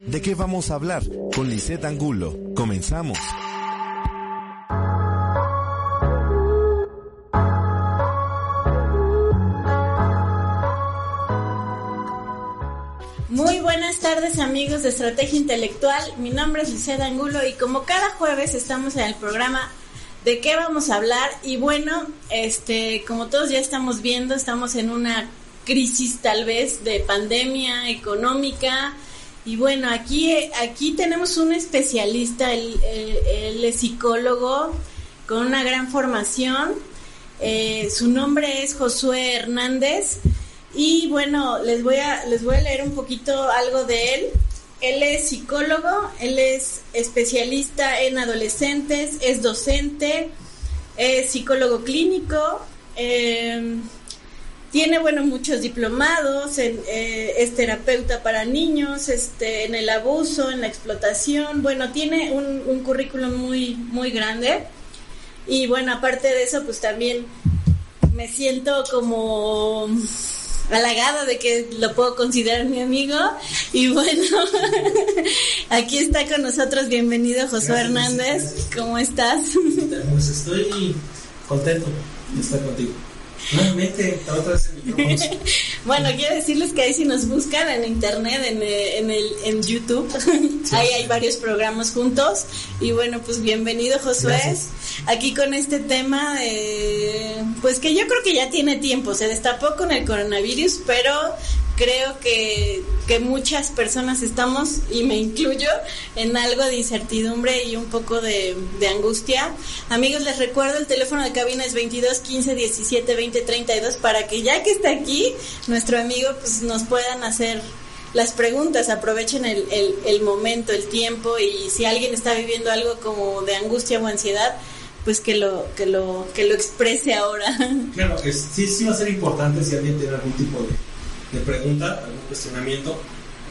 ¿De qué vamos a hablar? Con Lisette Angulo. Comenzamos. Muy buenas tardes amigos de Estrategia Intelectual, mi nombre es Lisette Angulo y como cada jueves estamos en el programa de qué vamos a hablar y bueno, este, como todos ya estamos viendo, estamos en una crisis tal vez de pandemia económica y bueno, aquí, aquí tenemos un especialista, él, es psicólogo con una gran formación, eh, su nombre es Josué Hernández y bueno, les voy a, les voy a leer un poquito algo de él. Él es psicólogo, él es especialista en adolescentes, es docente, es psicólogo clínico, em, tiene bueno muchos diplomados, eh, es terapeuta para niños, este, en el abuso, en la explotación, bueno, tiene un, un currículum muy, muy grande. Y bueno, aparte de eso, pues también me siento como halagada de que lo puedo considerar mi amigo. Y bueno, aquí está con nosotros, bienvenido Josué Hernández. ¿Cómo estás? Pues estoy contento de estar contigo. Nuevamente, otra vez en Bueno, quiero decirles que ahí si nos buscan en internet, en, eh, en, el, en YouTube, ahí hay varios programas juntos. Y bueno, pues bienvenido Josué. Aquí con este tema, pues que yo creo que ya tiene tiempo, se destapó con el coronavirus, pero creo que, que, muchas personas estamos, y me incluyo, en algo de incertidumbre y un poco de, de, angustia. Amigos, les recuerdo, el teléfono de cabina es 22 15 17 20 32 para que ya que está aquí, nuestro amigo, pues nos puedan hacer las preguntas, aprovechen el, el, el momento, el tiempo y si alguien está viviendo algo como de angustia o ansiedad, pues que lo que lo que lo exprese ahora. Claro, que sí sí va a ser importante si alguien tiene algún tipo de de pregunta, algún cuestionamiento,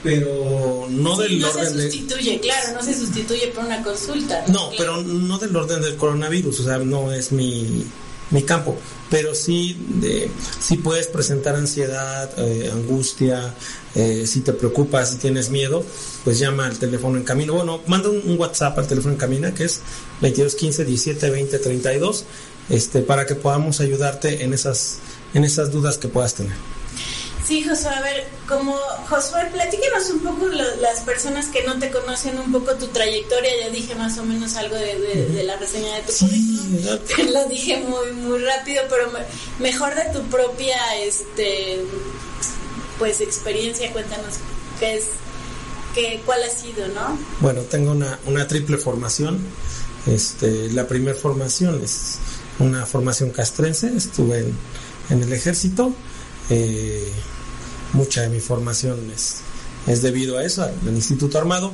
pero no del no orden se sustituye, claro, no se sustituye por una consulta. No, pero no del orden del coronavirus, o sea, no es mi, mi campo, pero sí, de, sí puedes presentar ansiedad, eh, angustia, eh, si te preocupas, si tienes miedo, pues llama al teléfono en camino. Bueno, manda un, un WhatsApp al teléfono en camino que es 2215 17 20 32, este, para que podamos ayudarte en esas, en esas dudas que puedas tener. Sí, Josué, a ver, como Josué, platíquenos un poco las personas que no te conocen, un poco tu trayectoria. Ya dije más o menos algo de, la reseña de tu currículum. Lo dije muy muy rápido, pero mejor de tu propia, este, pues experiencia. Cuéntanos qué es, qué, cuál ha sido, ¿no? Bueno, tengo una, una triple formación. Este, la primera formación es una formación castrense. Estuve en, en el ejército. Eh, mucha de mi formación es, es debido a eso, al, Instituto Armado.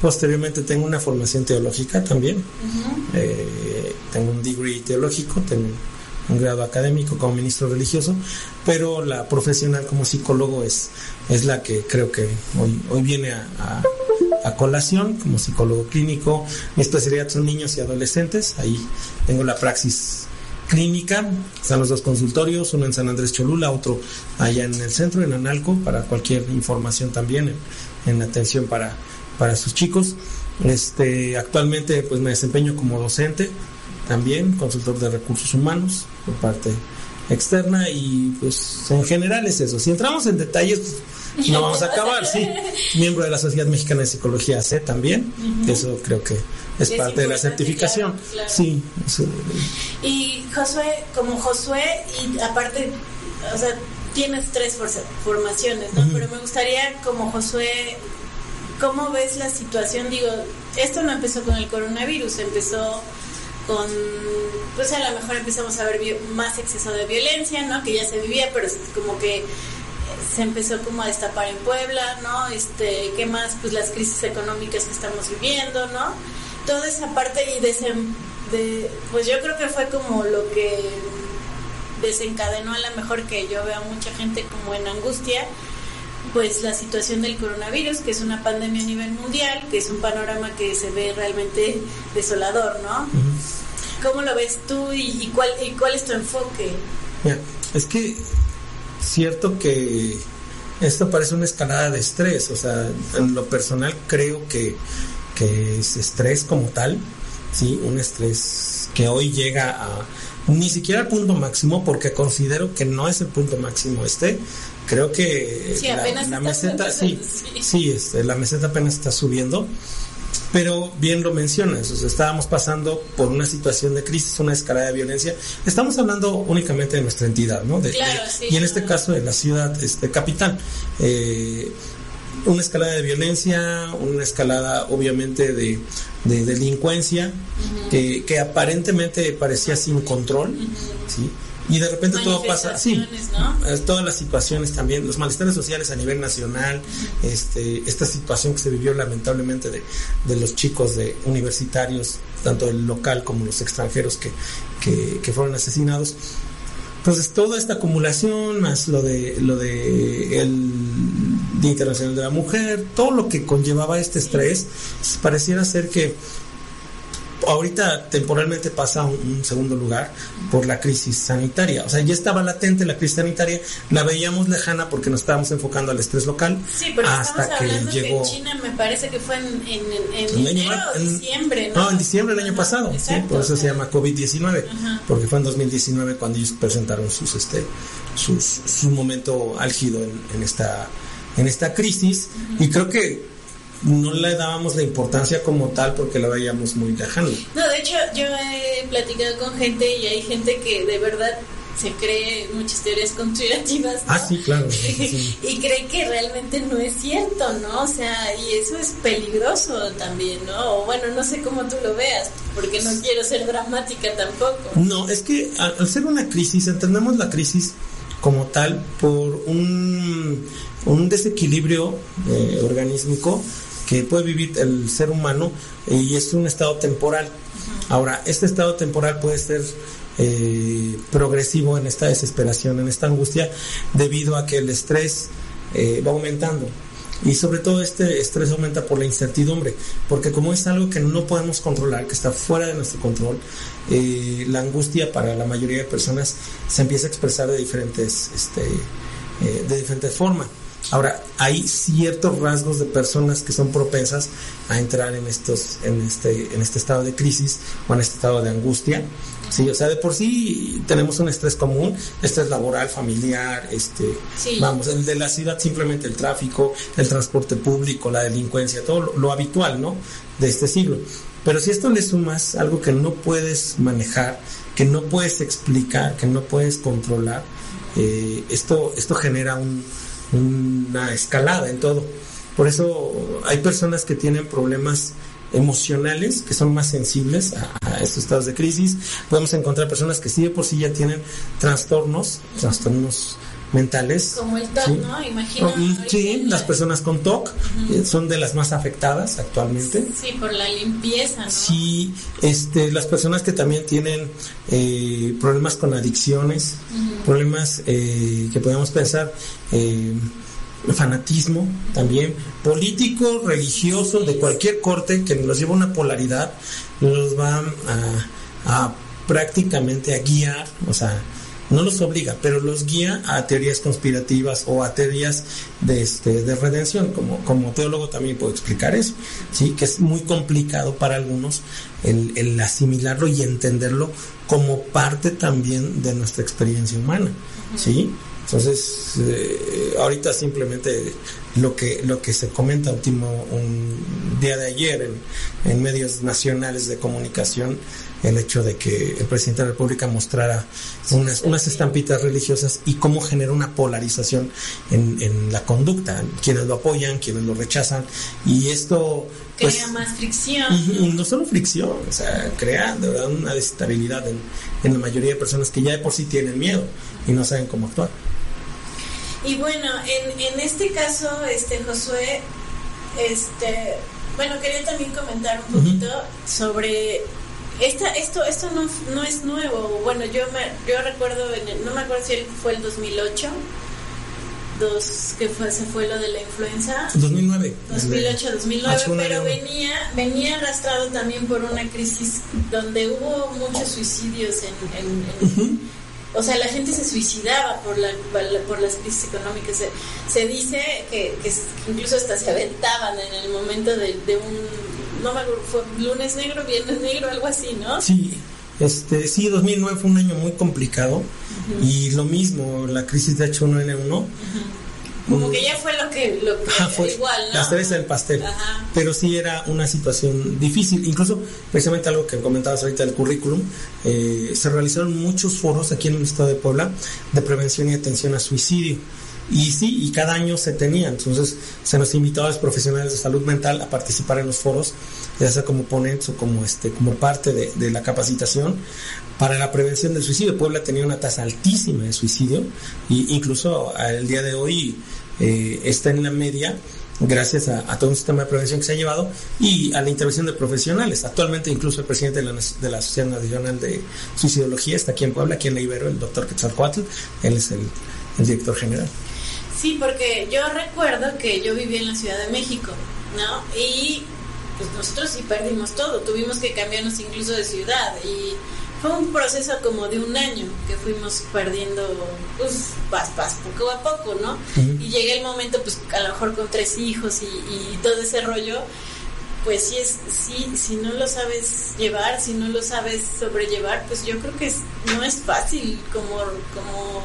Posteriormente tengo una formación teológica también. eh, tengo un degree teológico, tengo un grado académico como ministro religioso, pero la profesional como psicólogo es, es la que creo que hoy, hoy viene a, a, a colación como psicólogo clínico. Mi especialidad son niños y adolescentes. Ahí tengo la praxis clínica, están los dos consultorios, uno en San Andrés Cholula, otro allá en el centro, en Analco, para cualquier información también en, en atención para, para sus chicos. Este, actualmente pues me desempeño como docente, también consultor de recursos humanos por parte externa y pues en general es eso. Si entramos en detalles no vamos a acabar, sí. Miembro de la Sociedad Mexicana de Psicología C también, uh -huh. eso creo que es, es parte de la certificación. Claro. Sí. Y Josué, como Josué, y aparte, o sea, tienes tres formaciones, ¿no? Uh -huh. Pero me gustaría, como Josué, ¿cómo ves la situación? Digo, esto no empezó con el coronavirus, empezó con, pues a lo mejor empezamos a ver más exceso de violencia, ¿no? Que ya se vivía, pero es como que se empezó como a destapar en Puebla, ¿no? Este, ¿qué más? Pues las crisis económicas que estamos viviendo, ¿no? Toda esa parte y de, de pues yo creo que fue como lo que desencadenó a lo mejor que yo veo a mucha gente como en angustia, pues la situación del coronavirus, que es una pandemia a nivel mundial, que es un panorama que se ve realmente desolador, ¿no? ¿Cómo lo ves tú y, y, cuál, y cuál es tu enfoque? Mira, es que cierto que esto parece una escalada de estrés, o sea, en lo personal creo que, que es estrés como tal, sí, un estrés que hoy llega a ni siquiera al punto máximo porque considero que no es el punto máximo este, creo que la, meseta sí, sí, este, la meseta apenas está subiendo pero bien lo mencionas, estábamos pasando por una situación de crisis, una escalada de violencia. Estamos hablando únicamente de nuestra entidad, ¿no? y en este caso de la ciudad este, capital. Eh, una escalada de violencia, una escalada obviamente de, delincuencia, que, que, aparentemente parecía sin control, ¿sí? y de repente todo pasa sí todas las situaciones también los malestares sociales a nivel nacional este esta situación que se vivió lamentablemente de, de los chicos de universitarios tanto el local como los extranjeros que, que, fueron asesinados. Entonces toda esta acumulación más lo de lo de el Día Internacional de la Mujer todo lo que conllevaba este estrés pareciera ser que ahorita temporalmente pasa un, un, segundo lugar por la crisis sanitaria. O sea, ya estaba latente la crisis sanitaria, la veíamos lejana porque nos estábamos enfocando al estrés local. Sí, pero hasta que llegó. Que China me parece que fue en, en, enero o diciembre, ¿no? No, en diciembre del año pasado. sí, por eso se llama COVID-19, porque fue en 2019 cuando ellos presentaron sus, este, sus, su momento álgido en, en esta en esta crisis y creo que no le dábamos la importancia como tal porque la veíamos muy lejano. No, de hecho yo he platicado con gente y hay gente que de verdad se cree muchas teorías conspirativas. Ah, sí, claro. y cree que realmente no es cierto, ¿no? O sea, y eso es peligroso también, ¿no? O bueno, no sé cómo tú lo veas, porque no quiero ser dramática tampoco. No, es que al ser una crisis, entendemos la crisis como tal por un, un desequilibrio eh, organísmico que puede vivir el ser humano y es un estado temporal. Ahora, este estado temporal puede ser eh, progresivo en esta desesperación, en esta angustia, debido a que el estrés eh, va aumentando. Y sobre todo este estrés aumenta por la incertidumbre, porque como es algo que no podemos controlar, que está fuera de nuestro control, eh, la angustia para la mayoría de personas se empieza a expresar de diferentes, este, de diferentes formas. Ahora, hay ciertos rasgos de personas que son propensas a entrar en estos, en este, en este estado de crisis o en este estado de angustia. Sí, o sea, de por sí tenemos un estrés común, estrés laboral, familiar, este, vamos, el de la ciudad simplemente el tráfico, el transporte público, la delincuencia, todo lo, habitual, ¿no? De este siglo. Pero si esto le sumas algo que no puedes manejar, que no puedes explicar, que no puedes controlar, eh, esto, esto genera un, una escalada en todo. Por eso hay personas que tienen problemas emocionales, que son más sensibles a, estos estados de crisis. Podemos encontrar personas que sí de por sí ya tienen trastornos, trastornos mentales. Como el TOC, ¿no? Imagino. Sí, las personas con TOC eh, son de las más afectadas actualmente. Sí, por la limpieza, ¿no? Sí, este, las personas que también tienen eh, problemas con adicciones, problemas eh, que podemos pensar fanatismo también, político, religioso, de cualquier corte, que nos lleva a una polaridad, nos va a, a prácticamente a guiar, o sea, no los obliga, pero los guía a teorías conspirativas o a teorías de, este, de redención. Como, como teólogo también puedo explicar eso, ¿sí? que es muy complicado para algunos el, el asimilarlo y entenderlo como parte también de nuestra experiencia humana. ¿sí? Entonces, eh, ahorita simplemente lo que, lo que se comenta último un día de ayer en, en medios nacionales de comunicación el hecho de que el presidente de la República mostrara unas, unas estampitas religiosas y cómo genera una polarización en, en la conducta, quienes lo apoyan, quienes lo rechazan, y esto... Pues, crea más fricción. No solo fricción, o sea, crea de verdad una desestabilidad en, en la mayoría de personas que ya de por sí tienen miedo y no saben cómo actuar. Y bueno, en, en este caso, este Josué, este, bueno, quería también comentar un poquito sobre esta, esto esto no, no es nuevo. Bueno, yo me, yo recuerdo, no me acuerdo si fue el 2008, dos, que fue, se fue lo de la influenza. 2009. 2008, 2009, pero venía, venía arrastrado también por una crisis donde hubo muchos suicidios en... en, o sea, la gente se suicidaba por, la, por las crisis económicas. Se, se dice que, que, incluso hasta se aventaban en el momento de, de un, no me acuerdo, fue lunes negro, viernes negro, algo así, ¿no? Sí, este, sí, 2009 fue un año muy complicado y lo mismo, la crisis de H1N1. Como que ya fue lo que, lo fue igual, ¿no? La cereza del pastel. Pero sí era una situación difícil. Incluso, precisamente algo que comentabas ahorita del currículum, eh, se realizaron muchos foros aquí en el estado de Puebla de prevención y atención a suicidio. Y sí, y cada año se tenía. Entonces, se nos invitaba a los profesionales de salud mental a participar en los foros, ya sea como ponentes o como, este, como parte de, de la capacitación para la prevención del suicidio. Puebla tenía una tasa altísima de suicidio e incluso el día de hoy eh, está en la media gracias a, todo un sistema de prevención que se ha llevado y a la intervención de profesionales. Actualmente incluso el presidente de la, de la Sociedad Nacional de Suicidología está aquí en Puebla, aquí en la Ibero, el doctor Quetzalcoatl, él es el director general. Sí, porque yo recuerdo que yo viví en la Ciudad de México, ¿no? Y pues nosotros sí perdimos todo, tuvimos que cambiarnos incluso de ciudad y fue un proceso como de un año que fuimos perdiendo, pues, pas, pas, poco a poco, ¿no? Y llega el momento, pues, a lo mejor con tres hijos y, todo ese rollo, pues sí es, sí, si no lo sabes llevar, si no lo sabes sobrellevar, pues yo creo que no es fácil como, como,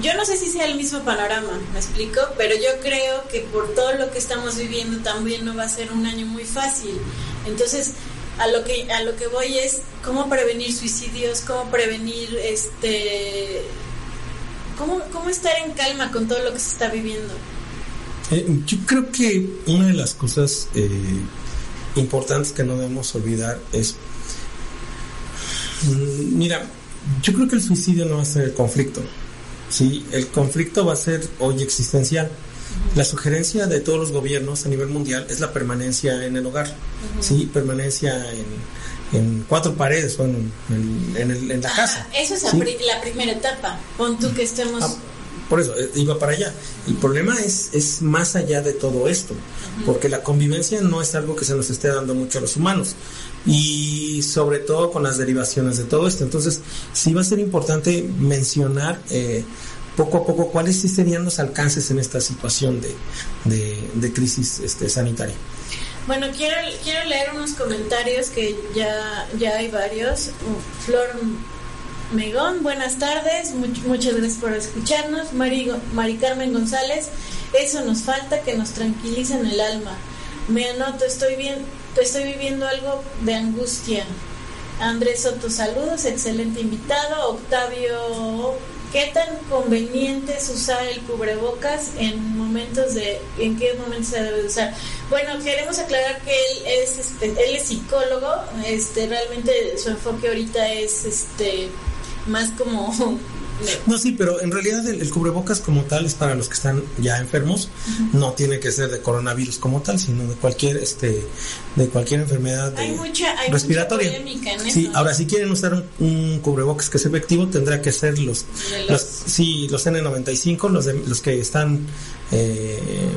yo no sé si sea el mismo panorama, me explico, pero yo creo que por todo lo que estamos viviendo también no va a ser un año muy fácil. Entonces, a lo que a lo que voy es cómo prevenir suicidios, cómo prevenir este cómo, cómo estar en calma con todo lo que se está viviendo. Eh, yo creo que una de las cosas eh, importantes que no debemos olvidar es mm, mira, yo creo que el suicidio no va a ser el conflicto. Sí, el conflicto va a ser hoy existencial. La sugerencia de todos los gobiernos a nivel mundial es la permanencia en el hogar, ¿sí? Permanencia en, cuatro paredes o en, en, la casa. Eso es la primera etapa. Pon tú que estemos... Ah, por eso, eh, iba para allá. El problema es, es más allá de todo esto, porque la convivencia no es algo que se nos esté dando mucho a los humanos y sobre todo con las derivaciones de todo esto. Entonces, sí va a ser importante mencionar eh, poco a poco cuáles serían los alcances en esta situación de, de, crisis este, sanitaria. Bueno, quiero, quiero leer unos comentarios que ya, ya hay varios. Flor Megón, buenas tardes, muchas gracias por escucharnos. Mari, Carmen González, eso nos falta, que nos tranquilicen el alma. Me anoto, estoy bien, estoy viviendo algo de angustia. Andrés Soto, saludos, excelente invitado. Octavio ¿Qué tan conveniente es usar el cubrebocas en momentos de, en qué momentos se debe usar? Bueno, queremos aclarar que él es, este, él es psicólogo, este, realmente su enfoque ahorita es, este, más como no, sí, pero en realidad el, cubrebocas como tal es para los que están ya enfermos. No tiene que ser de coronavirus como tal, sino de cualquier este de cualquier enfermedad respiratoria. sí, ahora si quieren usar un, cubrebocas que es efectivo, tendrá que ser los, los, sí, los N95, los de, los que están eh,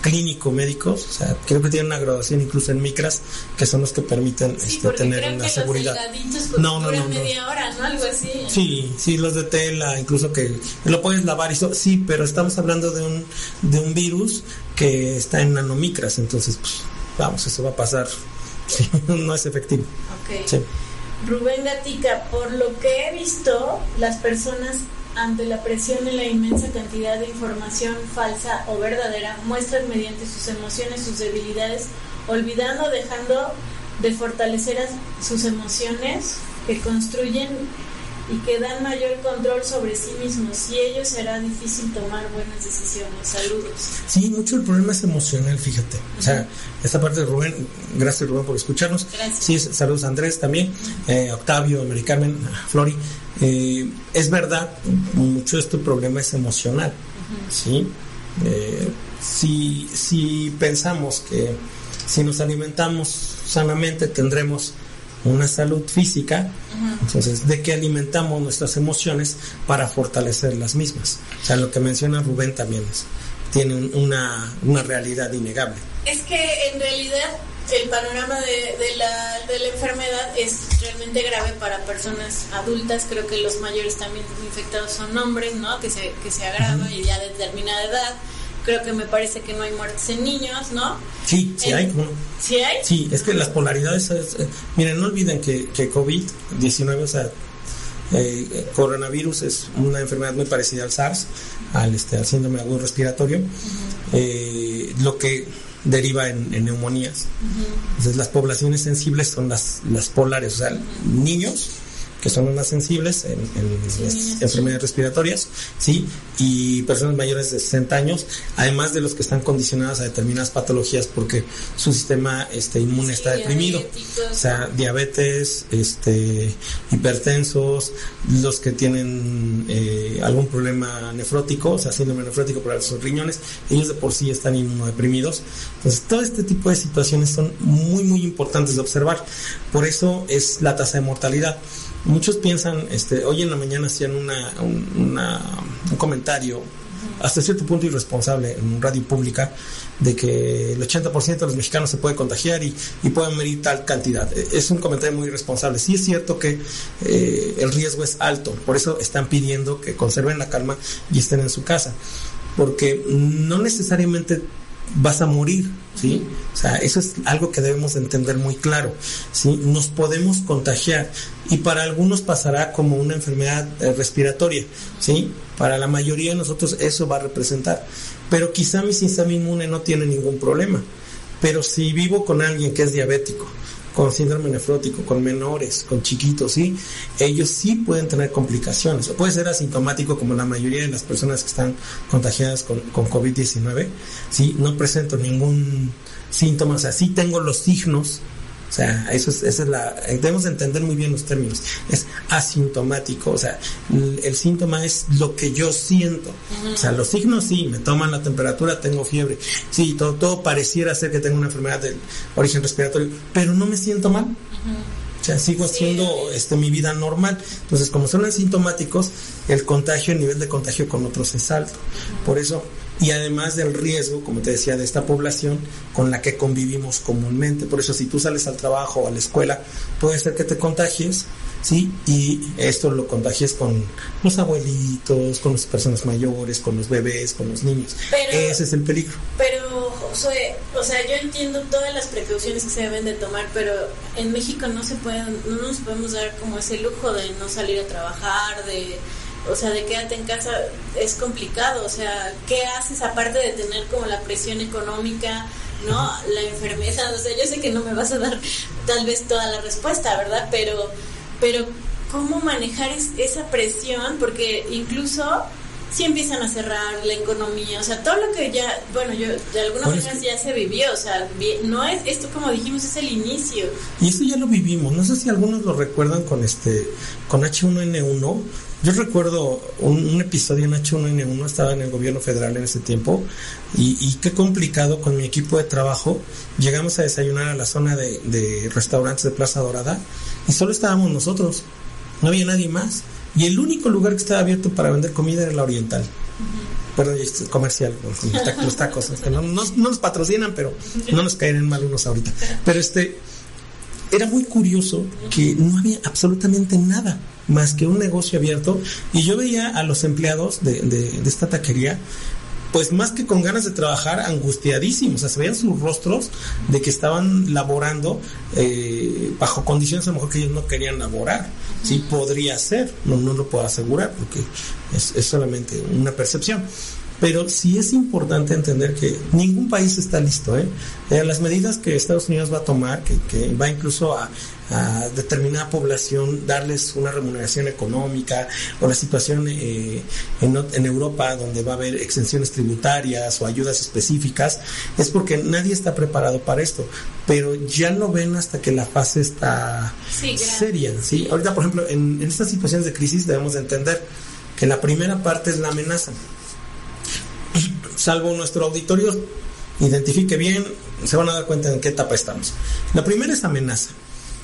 clínico médicos, o sea, creo que tienen una graduación incluso en micras, que son los que permiten este, tener una seguridad. no, no, no, media hora, ¿no? Algo así. Sí, sí, los de tela, incluso que lo puedes lavar y sí, pero estamos hablando de un de un virus que está en nanomicras, entonces pues vamos, eso va a pasar. no es efectivo. Okay. Rubén Gatica, por lo que he visto, las personas ante la presión de la inmensa cantidad de información falsa o verdadera, muestran mediante sus emociones sus debilidades, olvidando, dejando de fortalecer sus emociones que construyen y que dan mayor control sobre sí mismos y ello será difícil tomar buenas decisiones. Saludos. Sí, mucho el problema es emocional, fíjate. O sea, esta parte de Rubén, gracias Rubén por escucharnos. Gracias. Sí, saludos Andrés también, eh, Octavio, Americarmen, Flori. Eh, es verdad, mucho de este problema es emocional, ¿sí? Eh, si, si pensamos que si nos alimentamos sanamente tendremos una salud física, entonces, ¿de qué alimentamos nuestras emociones para fortalecer las mismas? O sea, lo que menciona Rubén también es, tiene una, una realidad innegable. Es que en realidad el panorama de, de, la, de la enfermedad es realmente grave para personas adultas. Creo que los mayores también infectados son hombres, ¿no? Que se, que se agrava y ya de determinada edad. Creo que me parece que no hay muertes en niños, ¿no? Sí, sí hay. ¿Sí hay? Sí, es que las polaridades. Eh, miren, no olviden que, que COVID-19, o sea, eh, coronavirus es una enfermedad muy parecida al SARS, al, este, al síndrome agudo respiratorio, eh, lo que deriva en, neumonías. Entonces las poblaciones sensibles son las, las polares, o sea, niños que son más sensibles en, enfermedades respiratorias, ¿sí? Y personas mayores de 60 años, además de los que están condicionadas a determinadas patologías porque su sistema este, inmune está deprimido. O sea, diabetes, este, hipertensos, los que tienen eh, algún problema nefrótico, o sea, síndrome nefrótico por sus riñones, ellos de por sí están inmunodeprimidos. Entonces, todo este tipo de situaciones son muy, muy importantes de observar. Por eso es la tasa de mortalidad muchos piensan, este, hoy en la mañana hacían una, un, comentario hasta cierto punto irresponsable en radio pública de que el 80% de los mexicanos se puede contagiar y, pueden medir tal cantidad. E, es un comentario muy irresponsable. Sí es cierto que eh, el riesgo es alto, por eso están pidiendo que conserven la calma y estén en su casa, porque no necesariamente vas a morir, ¿sí? O sea, eso es algo que debemos entender muy claro, ¿sí? Nos podemos contagiar y para algunos pasará como una enfermedad eh, respiratoria, ¿sí? Para la mayoría de nosotros eso va a representar, pero quizá mi sistema inmune no tiene ningún problema, pero si vivo con alguien que es diabético, con síndrome nefrótico, con menores, con chiquitos, ¿sí? Ellos sí pueden tener complicaciones. O puede ser asintomático como la mayoría de las personas que están contagiadas con, con COVID-19, ¿sí? No presento ningún síntoma, o sea, sí tengo los signos, o sea, eso es, esa es la, debemos entender muy bien los términos. Es asintomático, o sea, el, síntoma es lo que yo siento. O sea, los signos sí, me toman la temperatura, tengo fiebre, sí, todo, todo pareciera ser que tengo una enfermedad de origen respiratorio, pero no me siento mal. O sea, sigo haciendo este, mi vida normal. Entonces, como son asintomáticos, el contagio, el nivel de contagio con otros es alto. Por eso, y además del riesgo, como te decía, de esta población con la que convivimos comúnmente. Por eso si tú sales al trabajo o a la escuela, puede ser que te contagies, ¿sí? Y esto lo contagies con los abuelitos, con las personas mayores, con los bebés, con los niños. Ese es el peligro. Pero, José, o sea, yo entiendo todas las precauciones que se deben de tomar, pero en México no se pueden, no nos podemos dar como ese lujo de no salir a trabajar, de o sea, de quédate en casa es complicado, o sea, ¿qué haces aparte de tener como la presión económica, ¿no? La enfermedad, o sea, yo sé que no me vas a dar tal vez toda la respuesta, ¿verdad? Pero, pero ¿cómo manejar esa presión? Porque incluso si empiezan a cerrar la economía, o sea, todo lo que ya, bueno, yo de alguna manera ya se vivió, o sea, no es esto como dijimos es el inicio. Y esto ya lo vivimos, no sé si algunos lo recuerdan con este con H1N1, yo recuerdo un, episodio en H1N1, estaba en el gobierno federal en ese tiempo, y, qué complicado con mi equipo de trabajo. Llegamos a desayunar a la zona de, restaurantes de Plaza Dorada y solo estábamos nosotros, no había nadie más. Y el único lugar que estaba abierto para vender comida era la Oriental. Perdón, es comercial, los tacos, que no, no, nos patrocinan, pero no nos caen mal unos ahorita. Pero este, era muy curioso que no había absolutamente nada más que un negocio abierto y yo veía a los empleados de, de, esta taquería pues más que con ganas de trabajar, angustiadísimos, o sea, se veían sus rostros de que estaban laborando eh, bajo condiciones a lo mejor que ellos no querían laborar. Sí, podría ser, no, no lo puedo asegurar porque es solamente una percepción. Pero sí es importante entender que ningún país está listo. ¿eh? eh las medidas que Estados Unidos va a tomar, que, que va incluso a, a, determinada población darles una remuneración económica, o la situación eh, en, en Europa donde va a haber exenciones tributarias o ayudas específicas, es porque nadie está preparado para esto. Pero ya lo ven hasta que la fase está seria. ¿sí? Ahorita, por ejemplo, en, en estas situaciones de crisis debemos de entender que la primera parte es la amenaza salvo nuestro auditorio identifique bien, se van a dar cuenta en qué etapa estamos. La primera es amenaza,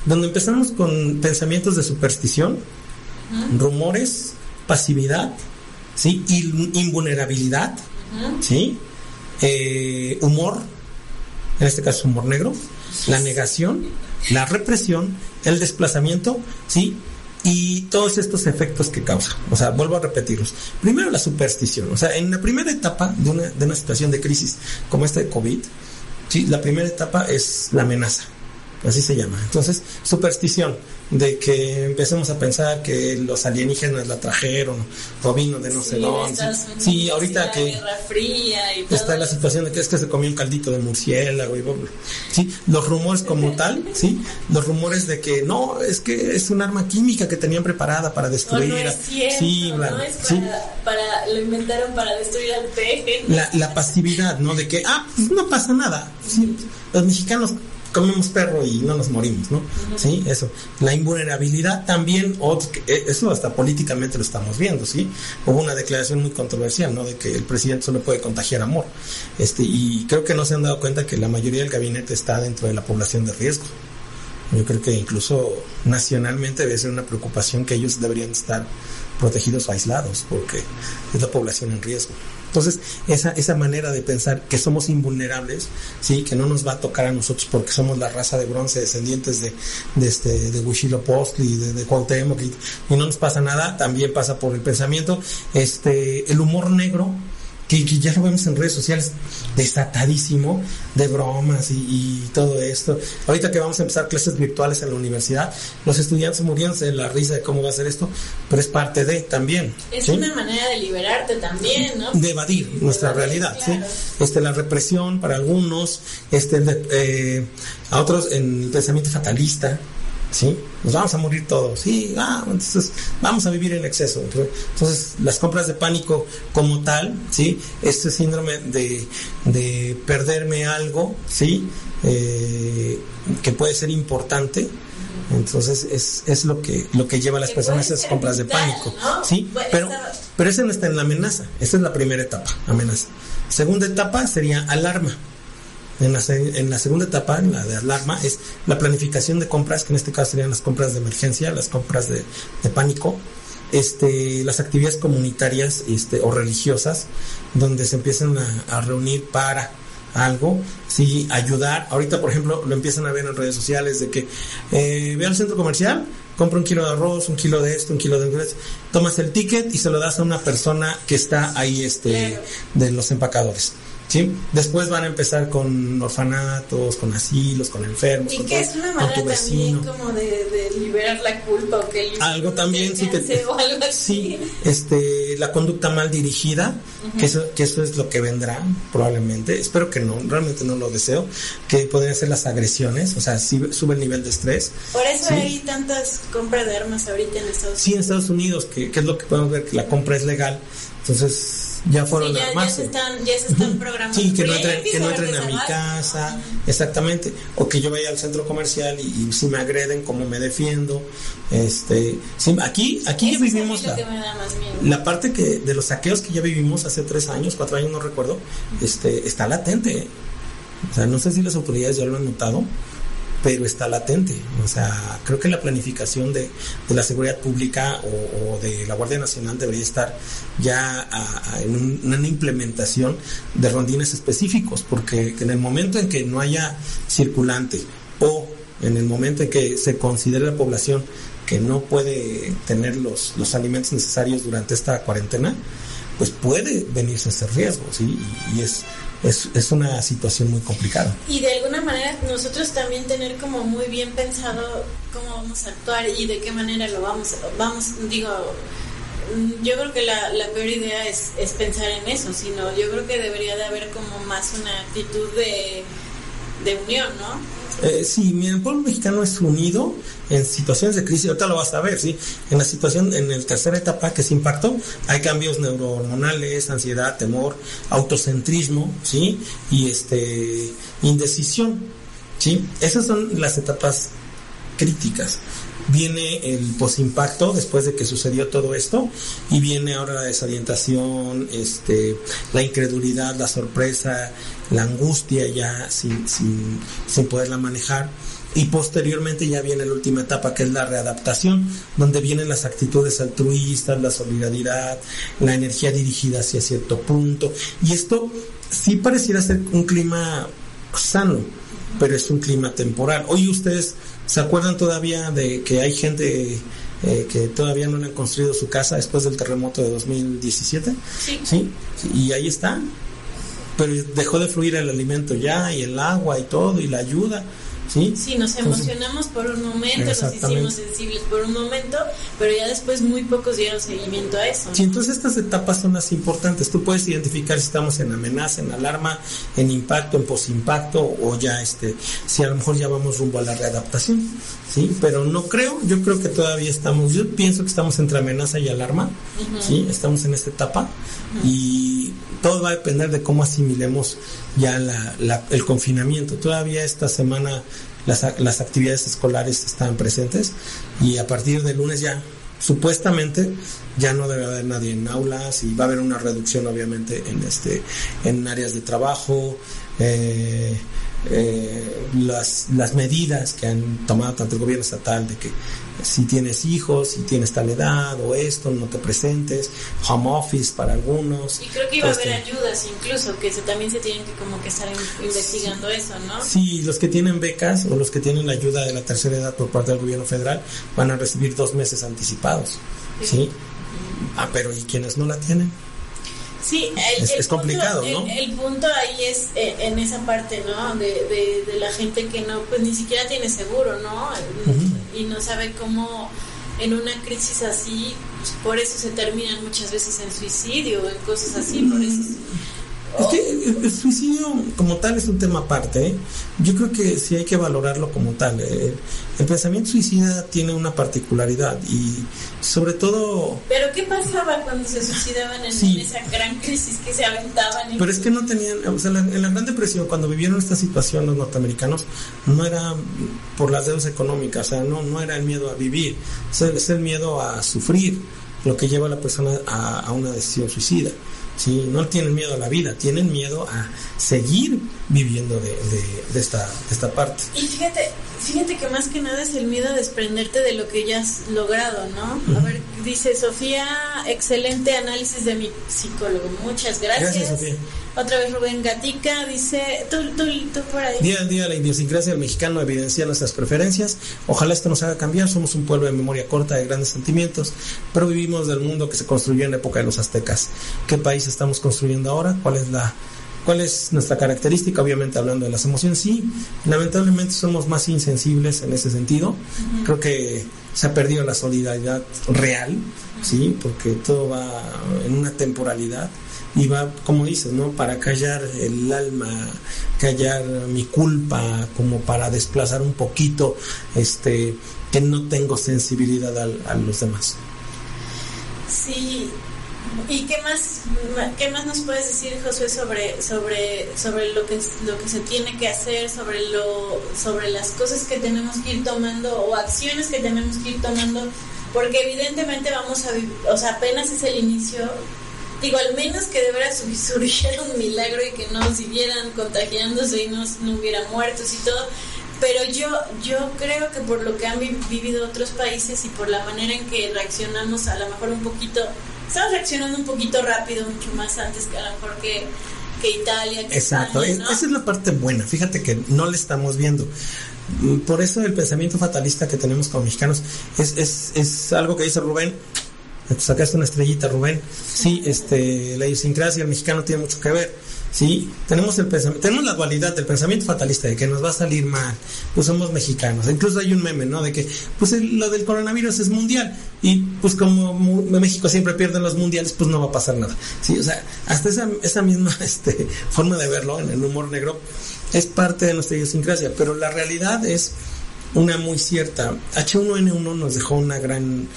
donde empezamos con pensamientos de superstición, rumores, pasividad, ¿sí? invulnerabilidad, ¿sí? Eh, humor, en este caso humor negro, la negación, la represión, el desplazamiento, ¿sí? Y todos estos efectos que causa. O sea, vuelvo a repetirlos. Primero la superstición. O sea, en la primera etapa de una, de una situación de crisis como esta de COVID, ¿sí? la primera etapa es la amenaza. Así se llama. Entonces, superstición de que empecemos a pensar que los alienígenas la trajeron o vino de no sé dónde. Sí, ahorita que está la situación de que es que se comió un caldito de murciélago y sí, los rumores como tal, sí, los rumores de que no, es que es un arma química que tenían preparada para destruir. No, sí, para, lo inventaron para destruir al peje. La, la pasividad, ¿no? De que, ah, pues no pasa nada. los mexicanos comemos perro y no nos morimos, ¿no? Sí, eso. La invulnerabilidad también, eh, eso hasta políticamente lo estamos viendo, ¿sí? Hubo una declaración muy controversial, ¿no? De que el presidente solo puede contagiar amor. Este, y creo que no se han dado cuenta que la mayoría del gabinete está dentro de la población de riesgo. Yo creo que incluso nacionalmente debe ser una preocupación que ellos deberían estar protegidos o aislados, porque es la población en riesgo. Entonces, esa, esa manera de pensar que somos invulnerables, sí, que no nos va a tocar a nosotros porque somos la raza de bronce descendientes de, de este, de Huitzilopochtli, de, de Cuauhtémoc y, y no nos pasa nada, también pasa por el pensamiento, este, el humor negro, que, ya lo vemos en redes sociales, desatadísimo de bromas y, todo esto. Ahorita que vamos a empezar clases virtuales en la universidad, los estudiantes muriéndose de la risa de cómo va a ser esto, pero es parte de también. Es una manera de liberarte también, ¿no? De evadir nuestra realidad, ¿sí? Este, la represión para algunos, este, eh, a otros en el pensamiento fatalista, ¿sí? Nos vamos a morir todos, sí, ah, entonces vamos a vivir en exceso. Entonces, las compras de pánico como tal, ¿sí? Este síndrome de, de perderme algo, ¿sí? Eh, que puede ser importante, entonces es, es lo que lo que lleva a las personas a esas compras de pánico, ¿sí? Pero, pero esa no está en la amenaza, esa es la primera etapa, amenaza. Segunda etapa sería alarma. En la, en la segunda etapa, en la de alarma, es la planificación de compras, que en este caso serían las compras de emergencia, las compras de, pánico, este, las actividades comunitarias este, o religiosas, donde se empiezan a, reunir para algo, sí, ayudar. Ahorita, por ejemplo, lo empiezan a ver en redes sociales de que eh, ve al centro comercial, compra un kilo de arroz, un kilo de esto, un kilo de inglés, tomas el ticket y se lo das a una persona que está ahí, este, de los empacadores. ¿Sí? Después van a empezar con orfanatos, con asilos, con enfermos. Y que es una manera también como de, liberar la culpa o que algo también sí que sí, este, la conducta mal dirigida, que eso que eso es lo que vendrá probablemente. Espero que no, realmente no lo deseo, que podrían ser las agresiones, o sea, si sube el nivel de estrés. Por eso hay tantas compras de armas ahorita en Estados Unidos. Sí, en Estados Unidos, que, que es lo que podemos ver que la compra es legal. Entonces, ya fueron sí, ya, se están, ya se están programando. Sí, que no entren, que no entren a mi casa, exactamente. O que yo vaya al centro comercial y, si me agreden, cómo me defiendo. Este, sí, aquí, aquí ya vivimos la, la, parte que de los saqueos que ya vivimos hace tres años, cuatro años, no recuerdo, este, está latente. O sea, no sé si las autoridades ya lo han notado, pero está latente. O sea, creo que la planificación de, la seguridad pública o, de la Guardia Nacional debería estar ya en una implementación de rondines específicos, porque en el momento en que no haya circulante o en el momento en que se considere la población que no puede tener los, los alimentos necesarios durante esta cuarentena, pues puede venirse ese riesgo, ¿sí? y es es, es una situación muy complicada. Y de alguna manera nosotros también tener como muy bien pensado cómo vamos a actuar y de qué manera lo vamos, vamos digo, yo creo que la, la peor idea es, es pensar en eso, sino yo creo que debería de haber como más una actitud de, de unión, ¿no? Eh, sí, el pueblo mexicano es unido en situaciones de crisis, ahorita lo vas a ver, ¿sí? En la situación, en la tercera etapa que se impactó, hay cambios neurohormonales, ansiedad, temor, autocentrismo, ¿sí? Y este, indecisión, ¿sí? Esas son las etapas críticas. Viene el posimpacto después de que sucedió todo esto y viene ahora la desorientación, este, la incredulidad, la sorpresa, la angustia ya sin, sin, sin poderla manejar. Y posteriormente ya viene la última etapa, que es la readaptación, donde vienen las actitudes altruistas, la solidaridad, la energía dirigida hacia cierto punto. Y esto sí pareciera ser un clima sano, pero es un clima temporal. Hoy ustedes se acuerdan todavía de que hay gente eh, que todavía no le han construido su casa después del terremoto de 2017. Sí. ¿Sí? Y ahí está. Pero dejó de fluir el alimento ya, y el agua y todo, y la ayuda. ¿Sí? Sí, nos emocionamos por un momento, nos hicimos sensibles por un momento, pero ya después muy pocos dieron seguimiento a eso. Sí, entonces estas etapas son las importantes. Tú puedes identificar si estamos en amenaza, en alarma, en impacto, en posimpacto o ya este, si a lo mejor ya vamos rumbo a la readaptación. Sí, pero no creo, yo creo que todavía estamos, yo pienso que estamos entre amenaza y alarma. Sí, estamos en esta etapa y todo va a depender de cómo asimilemos ya la, el confinamiento. Todavía esta semana las, las actividades escolares están presentes y a partir del lunes ya supuestamente ya no debe haber nadie en aulas y va a haber una reducción obviamente en este en áreas de trabajo eh, eh, las, las medidas que han tomado tanto el gobierno estatal de que si tienes hijos, si tienes tal edad o esto, no te presentes, home office para algunos. Y creo que iba a haber este, ayudas incluso, que se, también se tienen que como que estar investigando eso, ¿no? Sí, los que tienen becas o los que tienen la ayuda de la tercera edad por parte del gobierno federal van a recibir dos meses anticipados, ¿sí? Ah, pero ¿y quienes no la tienen? Sí, es, complicado, ¿no? El, punto ahí es eh, en esa parte, ¿no? De, de, la gente que no, pues ni siquiera tiene seguro, ¿no? Y no sabe cómo en una crisis así, pues, por eso se terminan muchas veces en suicidio, en cosas así, por eso es que el, suicidio como tal es un tema aparte. ¿eh? Yo creo que sí hay que valorarlo como tal. ¿eh? El pensamiento suicida tiene una particularidad y sobre todo... Pero ¿qué pasaba cuando se suicidaban en, esa gran crisis que se aventaban? Pero es que no tenían, o sea, en la Gran Depresión, cuando vivieron esta situación los norteamericanos, no era por las deudas económicas, o sea, no, no era el miedo a vivir, es el miedo a sufrir lo que lleva a la persona a, a una decisión suicida. ¿Sí? No tienen miedo a la vida, tienen miedo a seguir viviendo de, de, esta, esta parte. Y fíjate, fíjate que más que nada es el miedo a desprenderte de lo que ya has logrado, ¿no? A ver, dice Sofía, excelente análisis de mi psicólogo, muchas gracias. Gracias, Sofía. Otra vez Rubén Gatica dice, tú, tú, tú por ahí. Día a día la idiosincrasia del mexicano evidencia nuestras preferencias. Ojalá esto nos haga cambiar. Somos un pueblo de memoria corta, de grandes sentimientos, pero vivimos del mundo que se construyó en la época de los aztecas. ¿Qué país estamos construyendo ahora? ¿Cuál es la ¿Cuál es nuestra característica? Obviamente hablando de las emociones, sí, lamentablemente somos más insensibles en ese sentido. Creo que se ha perdido la solidaridad real, sí, porque todo va en una temporalidad y va, como dices, ¿no? Para callar el alma, callar mi culpa, como para desplazar un poquito, este, que no tengo sensibilidad a, a los demás. Sí, ¿Y qué más, qué más nos puedes decir, Josué, sobre, sobre, sobre lo, que, lo que se tiene que hacer, sobre, lo, sobre las cosas que tenemos que ir tomando o acciones que tenemos que ir tomando? Porque evidentemente vamos a vivir, o sea, apenas es el inicio. Digo, al menos que de verdad surgiera un milagro y que no siguieran contagiándose y no, no hubiera muertos y todo. Pero yo, yo creo que por lo que han vivido otros países y por la manera en que reaccionamos a lo mejor un poquito estamos reaccionando un poquito rápido, mucho más antes que a lo mejor que, Italia. Exacto, esa es la parte buena. Fíjate que no le estamos viendo. Por eso el pensamiento fatalista que tenemos como mexicanos es, es, es algo que dice Rubén. Sacaste una estrellita, Rubén. Sí, este, la idiosincrasia el mexicano tiene mucho que ver ¿sí? Tenemos el pensamiento, tenemos la dualidad del pensamiento fatalista de que nos va a salir mal, pues somos mexicanos. Incluso hay un meme, ¿no? De que, pues lo del coronavirus es mundial y pues como México siempre pierde los mundiales, pues no va a pasar nada, ¿sí? O sea, hasta esa, esa misma este, forma de verlo en el humor negro es parte de nuestra idiosincrasia, pero la realidad es una muy cierta. H1N1 nos dejó una gran,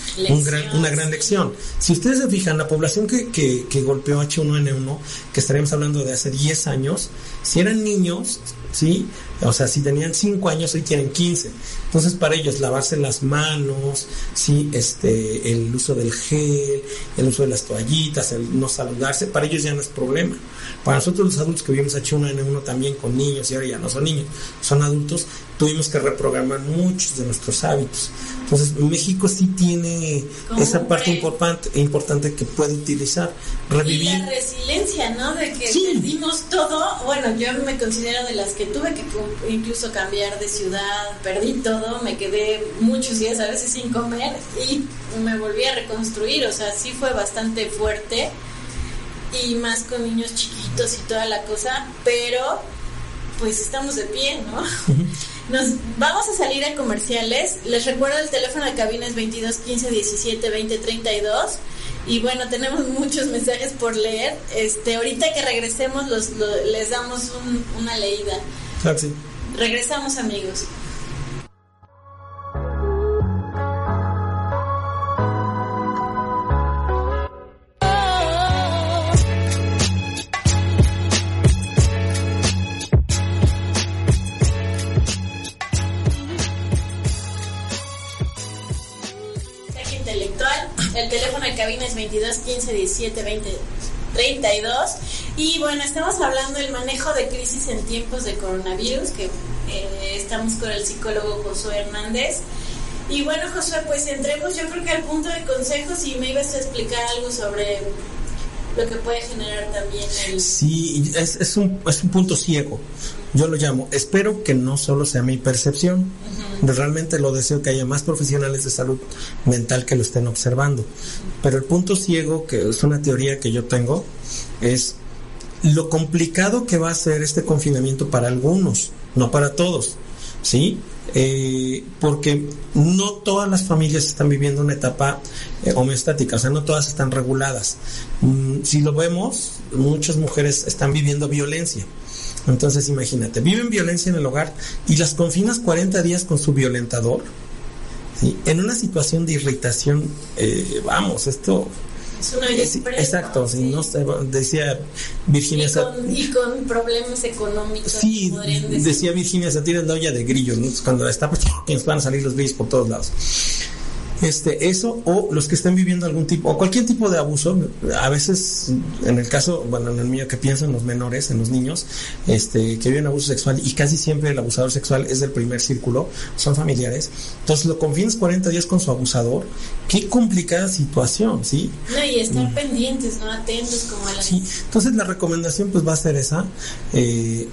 una gran lección. Si ustedes se fijan, la población que, que, que golpeó H1N1, que estaríamos hablando de hace 10 años, si eran niños, ¿sí? O sea, si tenían 5 años, hoy tienen 15. Entonces, para ellos, lavarse las manos, ¿sí? Este, el uso del gel, el uso de las toallitas, el no saludarse, para ellos ya no es problema. Para nosotros los adultos que vivimos H1N1 también con niños, y ahora ya no son niños, son adultos, tuvimos que reprogramar muchos de nuestros hábitos. Entonces, México sí tiene esa parte importante, importante que puede utilizar, Y revivir. la resiliencia, ¿no? De que Sí. perdimos todo. Bueno, yo me considero de las que tuve que incluso cambiar de ciudad, perdí todo, me quedé muchos días a veces sin comer y me volví a reconstruir. O sea, sí fue bastante fuerte y más con niños chiquitos y toda la cosa, pero pues estamos de pie, ¿no? Nos vamos a salir a comerciales. Les recuerdo el teléfono de cabina es 22 15 17 20 32. Y bueno, tenemos muchos mensajes por leer. Este, ahorita que regresemos los, lo- les damos un- una leída. Sí. Regresamos amigos. El teléfono de cabina es 22 15 17 20 32. Y bueno, estamos hablando del manejo de crisis en tiempos de coronavirus, que eh, estamos con el psicólogo Josué Hernández. Y bueno, Josué, pues entremos yo creo que al punto de consejos y me ibas a explicar algo sobre lo que puede generar también el... Sí, es, es, un, es un punto ciego, yo lo llamo. Espero que no solo sea mi percepción, realmente lo deseo que haya más profesionales de salud mental que lo estén observando. Pero el punto ciego, que es una teoría que yo tengo, es lo complicado que va a ser este confinamiento para algunos, no para todos, ¿sí? Eh, porque no todas las familias están viviendo una etapa eh, homeostática, o sea, no todas están reguladas. Mm, si lo vemos, muchas mujeres están viviendo violencia. Entonces, imagínate, viven violencia en el hogar y las confinas 40 días con su violentador. ¿sí? En una situación de irritación, eh, vamos, esto Es una sí, exacto, sí, sí. no decía Virginia y, con, y con problemas económicos. Sí, decía Virginia, se tira la olla de grillos, ¿no? Cuando está, pues, van a salir los grillos por todos lados. Este, eso, o los que estén viviendo algún tipo, o cualquier tipo de abuso, a veces, en el caso, bueno, en el mío que pienso en los menores, en los niños, este, que viven abuso sexual, y casi siempre el abusador sexual es del primer círculo, son familiares, entonces lo confinas 40 días con su abusador, qué complicada situación, ¿sí? No, y estar pendientes, ¿no? Atentos como a la... Sí, entonces la recomendación pues va a ser esa, eh,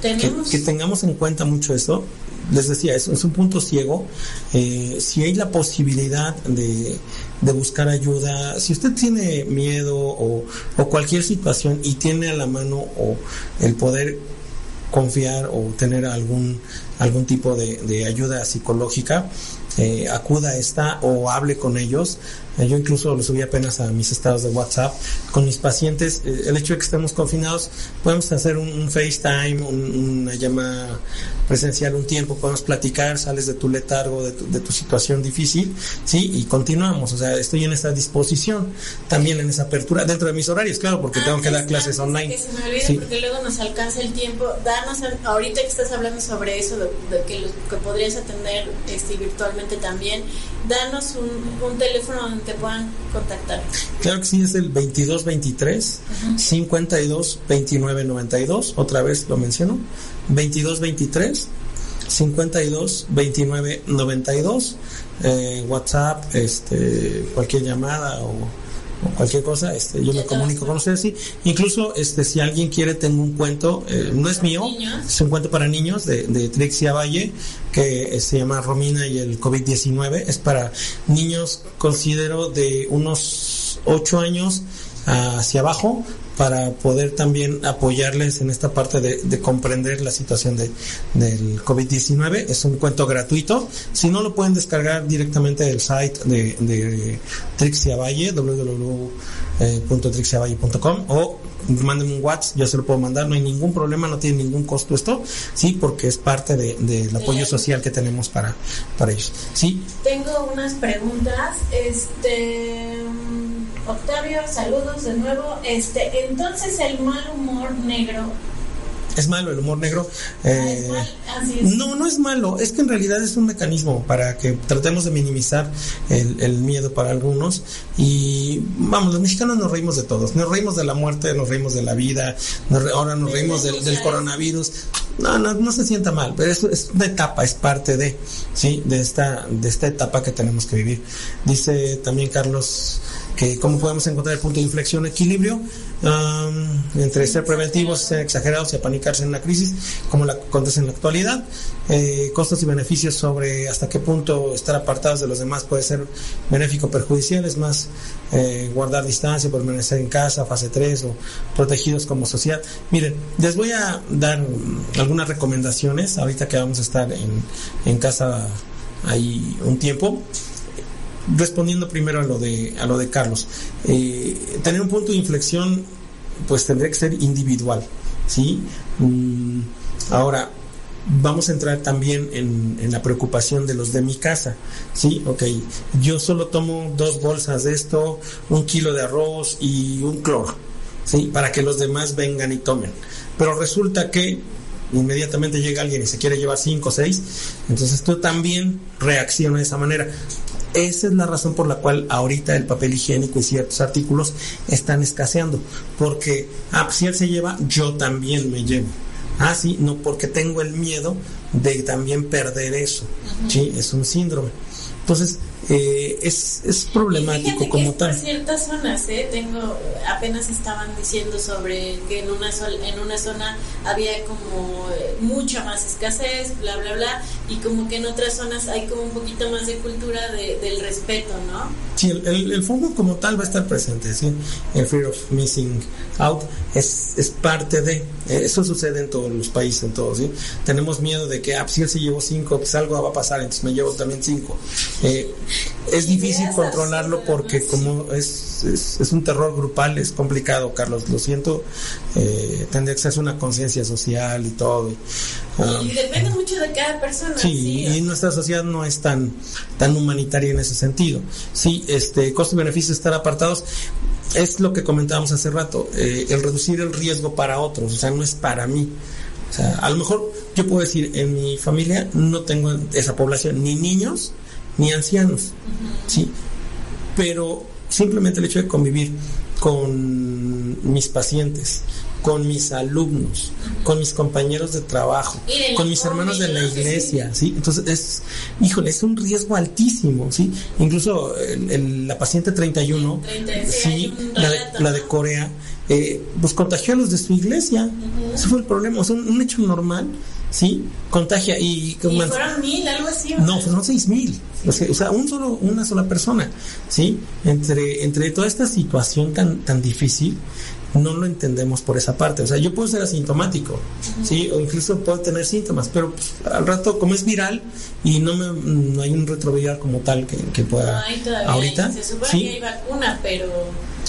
que, que tengamos en cuenta mucho eso. Les decía, es, un punto ciego. Eh, si hay la posibilidad de, de buscar ayuda, si usted tiene miedo o, o cualquier situación y tiene a la mano o el poder confiar o tener algún algún tipo de, de ayuda psicológica, eh, acuda a esta o hable con ellos. Yo incluso lo subí apenas a mis estados de WhatsApp con mis pacientes. Eh, el hecho de que estemos confinados, podemos hacer un, un FaceTime, un- una llamada presencial un tiempo, podemos platicar, sales de tu letargo, de tu, de tu situación difícil, sí, y continuamos. O sea, estoy en esta disposición, también en esa apertura, dentro de mis horarios, claro, porque tengo que dar clases online. Que se me olvide Sí. porque luego nos alcanza el tiempo. Danos, ahorita que estás hablando sobre eso, de, de que, lo- que podrías atender este, virtualmente también, danos un, un teléfono donde te puedan contactar. Claro que sí, es el 2223 52 29 92. Otra vez lo menciono. 2223 52 29 92. Eh, WhatsApp, este, cualquier llamada o, o cualquier cosa, este, yo me comunico con ustedes. Sí. Incluso, este, si alguien quiere, tengo un cuento, eh, no es mío, niños. es un cuento para niños de, de Trixia Valle que eh, se llama Romina y el COVID-19. Es para niños, considero, de unos 8 años hacia abajo para poder también apoyarles en esta parte de, de comprender la situación de, del COVID-19. Es un cuento gratuito. Si no, lo pueden descargar directamente del site de, de Trixia Valle, www.trixiavalle.com o mándenme un WhatsApp, yo se lo puedo mandar, no hay ningún problema, no tiene ningún costo esto, sí, porque es parte de- del apoyo social que tenemos para, para ellos. Sí, Tengo unas preguntas. Este. Octavio, saludos de nuevo. Este, entonces el mal humor negro es malo el humor negro. Eh, Así es. no, no es malo, es que en realidad es un mecanismo para que tratemos de minimizar el, el miedo para algunos. Y vamos, los mexicanos nos reímos de todos, nos reímos de la muerte, nos reímos de la vida, nos re- ahora nos reímos del, del coronavirus. No, no, no se sienta mal, pero eso es una etapa, es parte de, sí, de esta, de esta etapa que tenemos que vivir. Dice también Carlos que cómo podemos encontrar el punto de inflexión, equilibrio um, entre ser preventivos, ser exagerados y apanicarse en una crisis, como la acontece en la actualidad, eh, costos y beneficios sobre hasta qué punto estar apartados de los demás puede ser benéfico o perjudicial, es más eh, guardar distancia, permanecer en casa, fase 3 o protegidos como sociedad. Miren, les voy a dar algunas recomendaciones, ahorita que vamos a estar en, en casa ahí un tiempo, respondiendo primero a lo de a lo de Carlos eh, tener un punto de inflexión pues tendría que ser individual sí Mm, ahora vamos a entrar también en, en la preocupación de los de mi casa sí ok yo solo tomo dos bolsas de esto un kilo de arroz y un cloro sí para que los demás vengan y tomen. Pero resulta que inmediatamente llega alguien y se quiere llevar cinco o seis entonces tú también reaccionas de esa manera esa es la razón por la cual ahorita el papel higiénico y ciertos artículos están escaseando. Porque, ah, pues si él se lleva, yo también me llevo. Ah, sí, no, porque tengo el miedo de también perder eso. Sí, es un síndrome. Entonces, eh, es, es problemático como que tal. por ciertas zonas, ¿eh? Tengo, apenas estaban diciendo sobre que en una, sol- en una zona había como eh, mucha más escasez, bla, bla, bla, y como que en otras zonas hay como un poquito más de cultura de- del respeto, ¿no? Sí, el, el, el como tal va a estar presente, ¿sí? El Fear of Missing Out es, es parte de, eh, eso sucede en todos los países, en todos, ¿sí? Tenemos miedo de que, ah, pues, si él se llevó cinco, pues algo va a pasar, entonces me llevo también cinco. Eh, es difícil controlarlo porque como es, es, es un terror grupal, es complicado, Carlos, lo siento, eh, tendría que ser una conciencia social y todo. ah, y depende mucho de cada persona. Sí, y nuestra sociedad no es tan, tan humanitaria en ese sentido. Sí, este, costo y beneficio estar apartados es lo que comentábamos hace rato, eh, el reducir el riesgo para otros, o sea, no es para mí. O sea, a lo mejor yo puedo decir, en mi familia no tengo esa población, ni niños, ni ancianos, ¿sí? Pero simplemente el hecho de convivir con mis pacientes, con mis alumnos, con mis compañeros de trabajo, con mis hermanos de la iglesia, ¿sí? Entonces es, híjole, es un riesgo altísimo, ¿sí? Incluso el- el- la paciente 31, 30, sí, la de, la de. Corea, eh, pues contagió a los de su iglesia. Ese fue el problema, o sea, un, un hecho normal, ¿sí? Contagia y... Y fueron mil, algo así. ¿o no, fueron seis mil. O sea, un solo, una sola persona, ¿sí? Entre, entre toda esta situación tan, tan difícil, no lo entendemos por esa parte. O sea, yo puedo ser asintomático, ¿sí? O incluso puedo tener síntomas, pero pues, al rato, como es viral y no, me, no hay un retroviral como tal que, que No pueda... hay todavía. ahorita, Se supone ¿sí? que hay vacuna, pero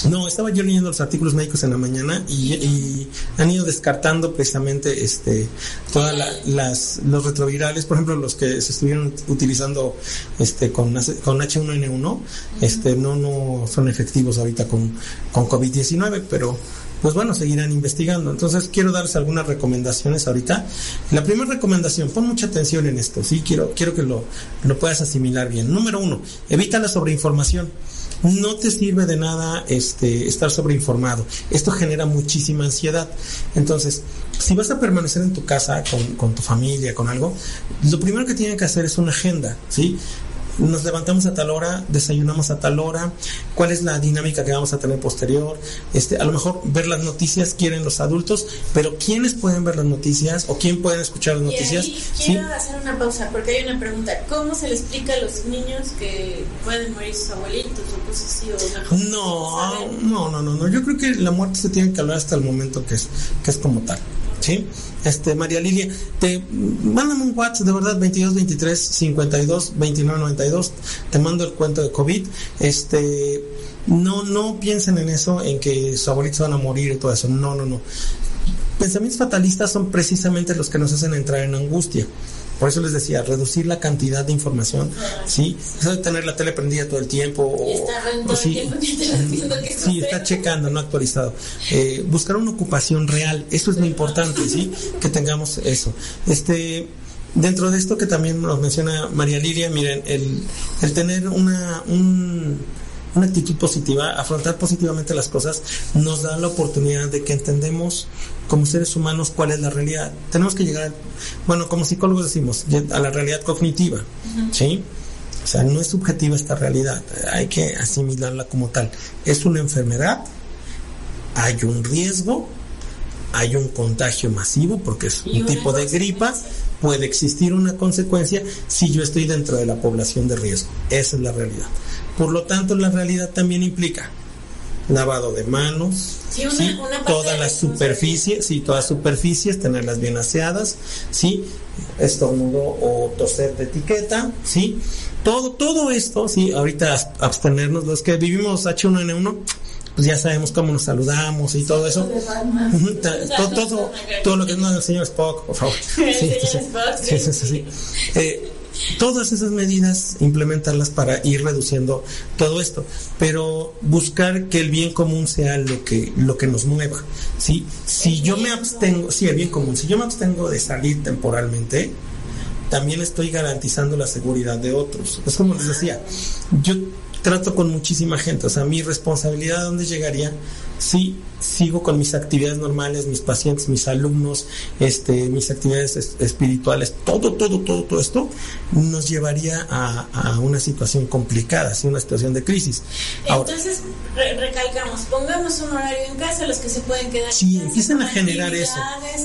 No, estaba yo leyendo los artículos médicos en la mañana y, y han ido descartando precisamente este todas la- las los retrovirales, por ejemplo, los que se estuvieron utilizando este con con H1N1, este no no son efectivos ahorita con con COVID-19, pero pues bueno, seguirán investigando. Entonces, quiero darles algunas recomendaciones ahorita. La primera recomendación, pon mucha atención en esto, ¿sí? Quiero, quiero que lo, lo puedas asimilar bien. Número uno, evita la sobreinformación. No te sirve de nada este, estar sobreinformado. Esto genera muchísima ansiedad. Entonces, si vas a permanecer en tu casa con, con tu familia, con algo, lo primero que tienen que hacer es una agenda, ¿sí? Nos levantamos a tal hora, desayunamos a tal hora, cuál es la dinámica que vamos a tener posterior, este, a lo mejor ver las noticias quieren los adultos, pero ¿quiénes pueden ver las noticias o quién pueden escuchar las Y noticias? ahí ¿Sí? quiero hacer una pausa porque hay una pregunta. ¿Cómo se le explica a los niños que pueden morir sus abuelitos o cosas así? O No, no, no, no, no. Yo creo que la muerte se tiene que hablar hasta el momento que es, que es como tal. ¿Sí? Este, María Lilia, te mándame un WhatsApp de verdad 22 23 52 29 92. Te mando el cuento de COVID. Este, no, no piensen en eso, en que sus abuelitos van a morir y todo eso. No, no, no. Pensamientos fatalistas son precisamente los que nos hacen entrar en angustia. Por eso les decía, reducir la cantidad de información, ¿sí? Eso de tener la tele prendida todo el tiempo. O, sí, sí, está checando, no actualizado. Eh, buscar una ocupación real, eso es lo importante, ¿sí? Que tengamos eso. Este dentro de esto que también nos menciona María Lilia, miren, el, el tener una, un, una actitud positiva, afrontar positivamente las cosas, nos da la oportunidad de que entendemos como seres humanos cuál es la realidad. Tenemos que llegar, bueno, como psicólogos decimos, a la realidad cognitiva, ¿sí? O sea, no es subjetiva esta realidad, hay que asimilarla como tal. Es una enfermedad, hay un riesgo, hay un contagio masivo porque es un tipo de gripa, puede existir una consecuencia si yo estoy dentro de la población de riesgo. Esa es la realidad. Por lo tanto, la realidad también implica lavado de manos, sí, todas las superficies, sí, todas superficies, tenerlas bien aseadas, sí, estornudo o toser de etiqueta, sí, todo, todo esto, sí, ahorita abstenernos, los que vivimos H1N1, pues ya sabemos cómo nos saludamos y todo eso. todo, todo, todo lo que no el señor Spock, por favor. Sí, sí, sí, sí, eh, todas esas medidas implementarlas para ir reduciendo todo esto. Pero buscar que el bien común sea lo que lo que nos mueva sí si yo me abstengo sí el bien común si yo me abstengo de salir temporalmente también estoy garantizando la seguridad de otros. Es como les decía yo trato con muchísima gente, o sea, mi responsabilidad, ¿dónde llegaría? Si sigo con mis actividades normales, mis pacientes, mis alumnos, este, mis actividades espirituales, todo, todo, todo, todo esto nos llevaría a, una situación complicada, ¿sí? una situación de crisis. Entonces, recalcamos, pongamos un horario en casa, los que se pueden quedar. Sí, empiezan a generar eso.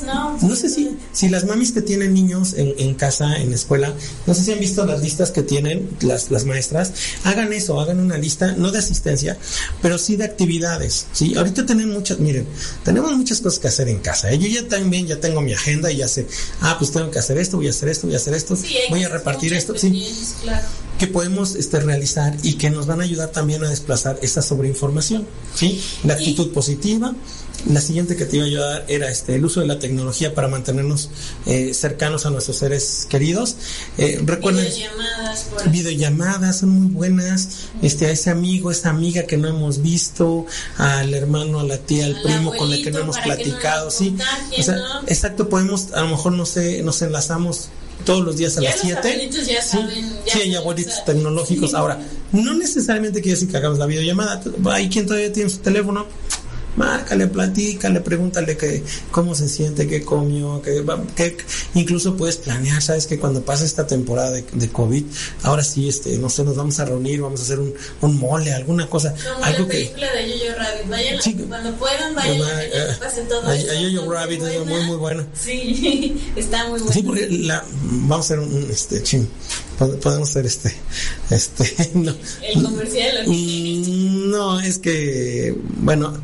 ¿no? no sé si, si las mamis que tienen niños en, en, casa, en escuela, no sé si han visto las listas que tienen las, las maestras, hagan eso, hagan una lista, no de asistencia, pero sí de actividades. ¿sí? Ahorita tenemos muchas, miren, tenemos muchas cosas que hacer en casa. ¿eh? Yo ya también ya tengo mi agenda y ya sé, ah, pues tengo que hacer esto, voy a hacer esto, voy a hacer esto, voy a repartir esto, sí, que podemos este, realizar y que nos van a ayudar también a desplazar esta sobreinformación, ¿sí? La actitud positiva, la siguiente que te iba a ayudar era este el uso de la tecnología para mantenernos eh, cercanos a nuestros seres queridos. Eh, recuerden, videollamadas, por... videollamadas son muy buenas. Este a ese amigo, esa amiga que no hemos visto, al hermano, a la tía, al, primo con el que no hemos platicado, sí. exacto, podemos a lo mejor no sé, nos enlazamos todos los días a las 7. Sí, sí, hay abuelitos tecnológicos. Ahora, no necesariamente quiere decir que hagamos la videollamada. Hay quien todavía tiene su teléfono márcale, platícale, pregúntale que, cómo se siente, qué comió, que, que incluso puedes planear, sabes que cuando pase esta temporada de, de, COVID, ahora sí, este, no sé, nos vamos a reunir, vamos a hacer un, un mole, alguna cosa, Como algo la película que... de Yoyo Rabbit, vayan, sí, cuando puedan, vayan a, a, pasen todo a, a Yoyo Rabbit es muy, muy bueno. Sí, está muy bueno. Sí, porque la, vamos a hacer un, este, ching, podemos hacer este, este, no. El comercial. Mm, no, es que, bueno,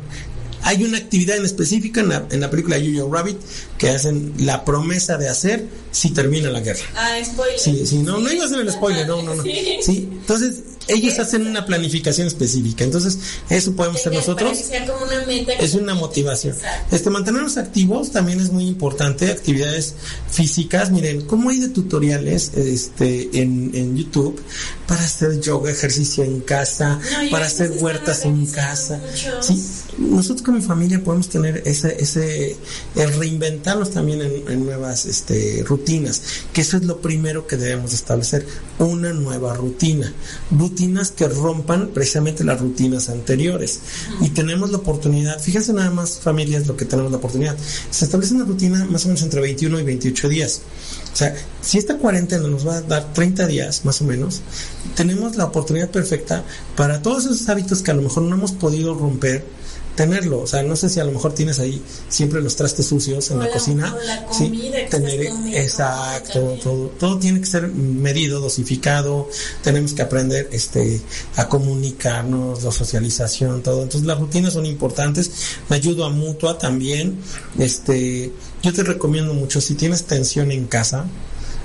hay una actividad en específica en la, en la película Yo-Yo Rabbit que hacen la promesa de hacer si termina la guerra. Ah, spoiler. Sí, sí, no, no iba a ser el spoiler, no, no, no. Sí, entonces ellos hacen una planificación específica. Entonces, eso podemos hacer nosotros. como una meta es una motivación. Este, mantenernos activos también es muy importante. Actividades físicas. Miren, cómo hay de tutoriales este, en, en YouTube para hacer yoga, ejercicio en casa, para hacer huertas en casa. Sí, nosotros como familia podemos tener ese, ese reinventarnos también en, en, nuevas este, rutinas, que eso es lo primero que debemos establecer, una nueva rutina. Rutinas que rompan precisamente las rutinas anteriores. Y tenemos la oportunidad, fíjense nada más familias lo que tenemos la oportunidad. Se establece una rutina más o menos entre 21 y 28 días. O sea, si esta cuarentena nos va a dar 30 días más o menos, tenemos la oportunidad perfecta para todos esos hábitos que a lo mejor no hemos podido romper tenerlo. O sea, no sé si a lo mejor tienes ahí siempre los trastes sucios en o la, la, cocina. La sí, tener, exacto, todo, todo tiene que ser medido, dosificado. Tenemos que aprender este a comunicarnos, la socialización, todo. Entonces las rutinas son importantes. Me ayudo a mutua también. Este, yo te recomiendo mucho si tienes tensión en casa,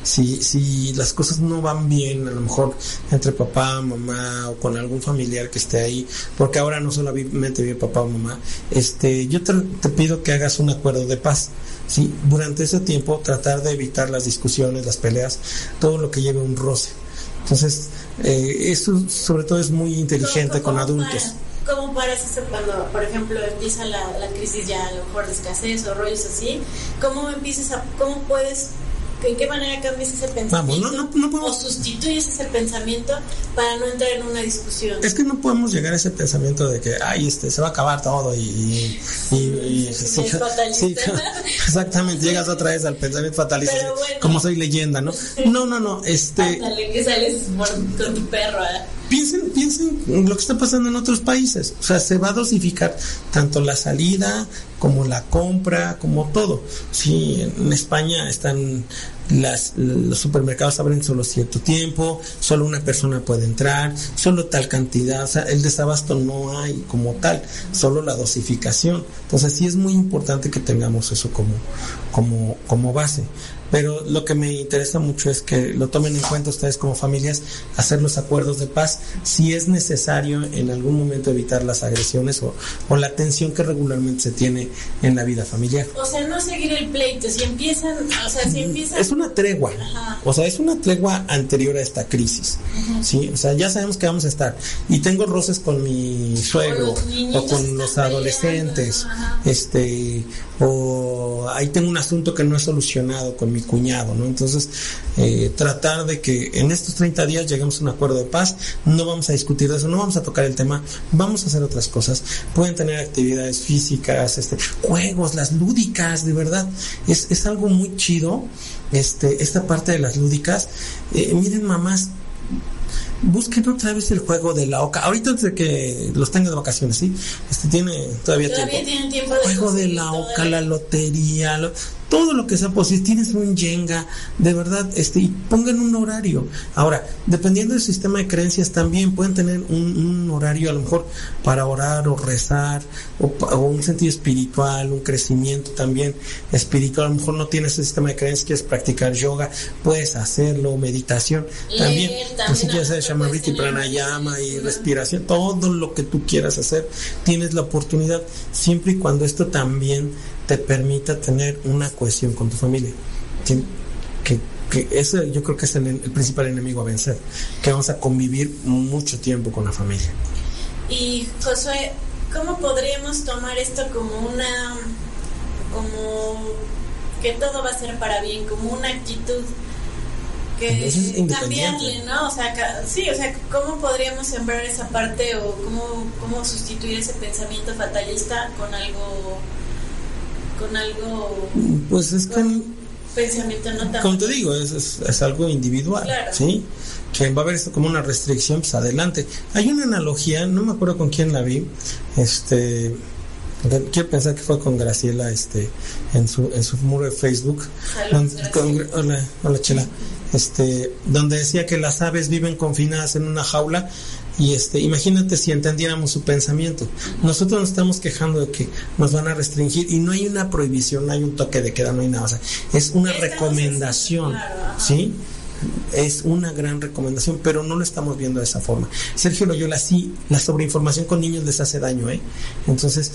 si, si las cosas no van bien, a lo mejor entre papá, mamá o con algún familiar que esté ahí, porque ahora no solamente vive papá o mamá, este, yo te, te pido que hagas un acuerdo de paz. ¿sí? Durante ese tiempo tratar de evitar las discusiones, las peleas, todo lo que lleve un roce. Entonces, eh, eso sobre todo es muy inteligente con adultos. ¿Cómo paras eso cuando, por ejemplo, empieza la, la, crisis ya a lo mejor de escasez o rollos así? ¿Cómo empiezas a, cómo puedes ¿En qué manera cambias ese pensamiento? o sustituyes ese pensamiento para no entrar en una discusión. Es que no podemos llegar a ese pensamiento de que, ay, este, se va a acabar todo y... y, exactamente, llegas otra vez al pensamiento fatalista, como soy leyenda, ¿no? No, no, no, este... que sales con tu perro, ¿eh? Piensen, piensen lo que está pasando en otros países. O sea, se va a dosificar tanto la salida como la compra, como todo. Sí, en España están las, los supermercados abren solo cierto tiempo, solo una persona puede entrar, solo tal cantidad, o sea, el desabasto no hay como tal, solo la dosificación. Entonces sí es muy importante que tengamos eso como, como, como base pero lo que me interesa mucho es que lo tomen en cuenta ustedes como familias, hacer los acuerdos de paz, si es necesario en algún momento evitar las agresiones o, o la tensión que regularmente se tiene en la vida familiar. O sea, no seguir el pleito, si empiezan, o sea, si empiezan... Es una tregua, o sea, es una tregua anterior a esta crisis, ¿sí? O sea, ya sabemos que vamos a estar. Y tengo roces con mi suegro o, con los adolescentes, este, o ahí tengo un asunto que no he solucionado con mi cuñado, ¿no? Entonces, eh, tratar de que en estos 30 días lleguemos a un acuerdo de paz, no vamos a discutir de eso, no vamos a tocar el tema, vamos a hacer otras cosas. Pueden tener actividades físicas, este, juegos, las lúdicas, de verdad, es, es algo muy chido, este, esta parte de las lúdicas. Eh, miren, mamás, busquen otra vez el juego de la oca. Ahorita antes de que los tenga de vacaciones, ¿sí? Este tiene todavía, todavía tiempo. tiempo de juego de la oca, la lotería, lo, todo lo que sea posible, tienes un yenga, de verdad, este, y pongan un horario. Ahora, dependiendo del sistema de creencias también pueden tener un, horario a lo mejor para orar o rezar, o, un sentido espiritual, un crecimiento también espiritual. A lo mejor no tienes ese sistema de creencias, quieres practicar yoga, puedes hacerlo, meditación, también, también si quieres hacer shamariti, pranayama y respiración, todo lo que tú quieras hacer, tienes la oportunidad, siempre y cuando esto también te permita tener una cohesión con tu familia. Que, que ese yo creo que es el, principal enemigo a vencer, que vamos a convivir mucho tiempo con la familia. Y Josué, ¿cómo podríamos tomar esto como una, como que todo va a ser para bien, como una actitud que cambiarle, ¿no? O sea, sí, o sea, ¿cómo podríamos sembrar esa parte o cómo, cómo sustituir ese pensamiento fatalista con algo con algo... Pues es que... Pensamiento no Como te digo, es, es, algo individual, ¿sí? Que va a haber esto como una restricción, pues adelante. Hay una analogía, no me acuerdo con quién la vi, este quiero pensar que fue con Graciela este en su en su muro de Facebook hola hola chela este donde decía que las aves viven confinadas en una jaula y este, imagínate si entendiéramos su pensamiento. Nosotros nos estamos quejando de que nos van a restringir y no hay una prohibición, no hay un toque de queda, no hay nada. O sea, es una recomendación, ¿sí? Es una gran recomendación, pero no lo estamos viendo de esa forma. Sergio Loyola, sí, la sobreinformación con niños les hace daño, ¿eh? Entonces,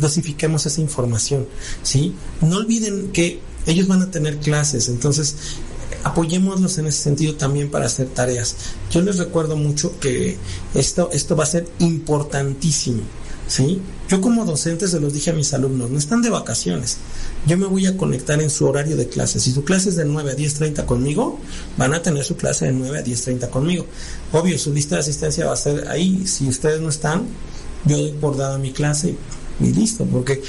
dosifiquemos esa información, ¿sí? No olviden que ellos van a tener clases, entonces apoyémoslos en ese sentido también para hacer tareas. Yo les recuerdo mucho que esto, esto va a ser importantísimo. ¿sí? Yo como docente se los dije a mis alumnos, no están de vacaciones. Yo me voy a conectar en su horario de clase. Si su clase es de 9 a 10.30 conmigo, van a tener su clase de 9 a 10.30 conmigo. Obvio, su lista de asistencia va a ser ahí. Si ustedes no están, yo doy por dada mi clase y listo, porque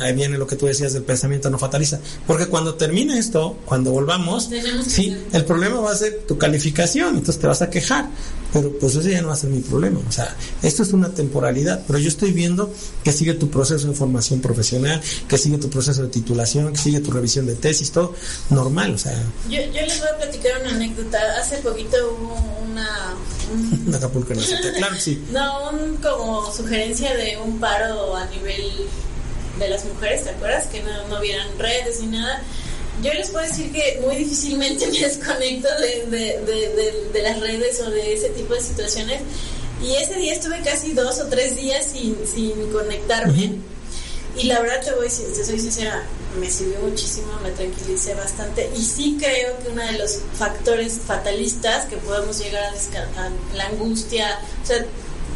ahí viene lo que tú decías del pensamiento no fatalista, porque cuando termine esto, cuando volvamos, sí, el problema va a ser tu calificación, entonces te vas a quejar, pero pues eso ya no va a ser mi problema, o sea, esto es una temporalidad, pero yo estoy viendo que sigue tu proceso de formación profesional, que sigue tu proceso de titulación, que sigue tu revisión de tesis, todo normal, o sea. Yo, yo les voy a platicar una anécdota, hace poquito hubo una... Un, Acapulco, no, claro, sí. No, un, como sugerencia de un paro a nivel de las mujeres, ¿te acuerdas? Que no, no vieran redes ni nada yo les puedo decir que muy difícilmente me desconecto de, de, de, las redes o de ese tipo de situaciones. Y ese día estuve casi dos o tres días sin, sin conectarme. Y la verdad te voy, te soy sincera, me sirvió muchísimo, me tranquilicé bastante y sí creo que uno de los factores fatalistas que podemos llegar a, descartar, la angustia, o sea,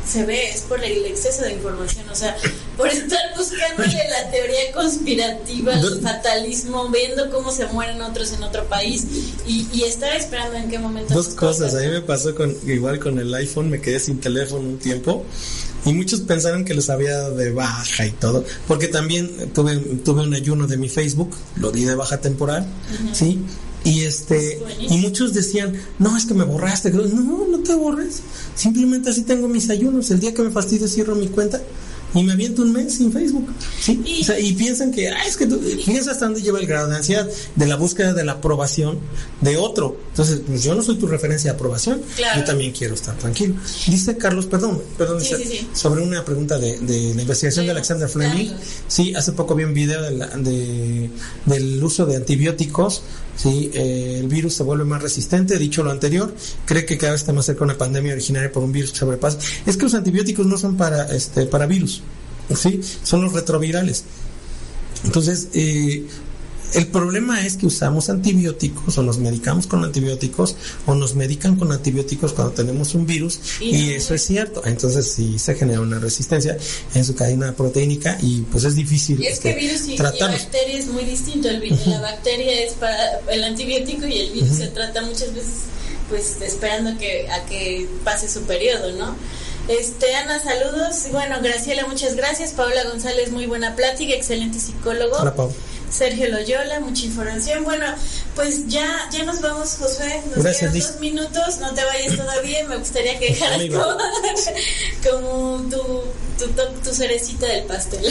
se ve, es por el exceso de información, o sea, por estar buscándole la teoría conspirativa, el fatalismo, viendo cómo se mueren otros en otro país y, y estar esperando en qué momento. Dos cosas, a mí me pasó con igual con el iPhone, me quedé sin teléfono un tiempo y muchos pensaron que los había dado de baja y todo, porque también tuve, tuve un ayuno de mi Facebook, lo di de baja temporal, ¿sí? Y este y muchos decían, "No, es que me borraste." No, no te borres. Simplemente así tengo mis ayunos. El día que me fastidio cierro mi cuenta y me aviento un mes sin Facebook. ¿sí? Y, o sea, y piensan que, ah, es que tú, fíjense hasta dónde lleva el grado de ansiedad, de la búsqueda de la aprobación de otro. Entonces, pues yo no soy tu referencia de aprobación, yo también quiero estar tranquilo. Dice Carlos, perdón, perdón, Sí, sí, sí. sobre una pregunta de, de la investigación de Alexander Fleming. Sí, hace poco vi un video de la- de- del uso de antibióticos. Sí, eh, el virus se vuelve más resistente. Dicho lo anterior, cree que cada vez está más cerca una pandemia originaria por un virus que sobrepasa. Es que los antibióticos no son para, este, para virus, sí, son los retrovirales. Entonces, eh, el problema es que usamos antibióticos o nos medicamos con antibióticos o nos medican con antibióticos cuando tenemos un virus Y y, no- eso es cierto. Entonces sí se genera una resistencia en su cadena proteínica y pues es difícil Y es que este, virus y, bacteria es muy distinto. El, la bacteria es para el antibiótico y el virus se trata muchas veces pues esperando que a que pase su periodo, ¿no? Este, Ana, saludos. Bueno, Graciela, muchas gracias. Paola González, muy buena plática, excelente psicólogo. Hola, Pau. Sergio Loyola, mucha información. Bueno, pues ya, ya nos vamos, Josué. Nos Gracias, quedan dos minutos. No te vayas todavía. Me gustaría que dejaras como, como tu, tu, tu cerecita del pastel.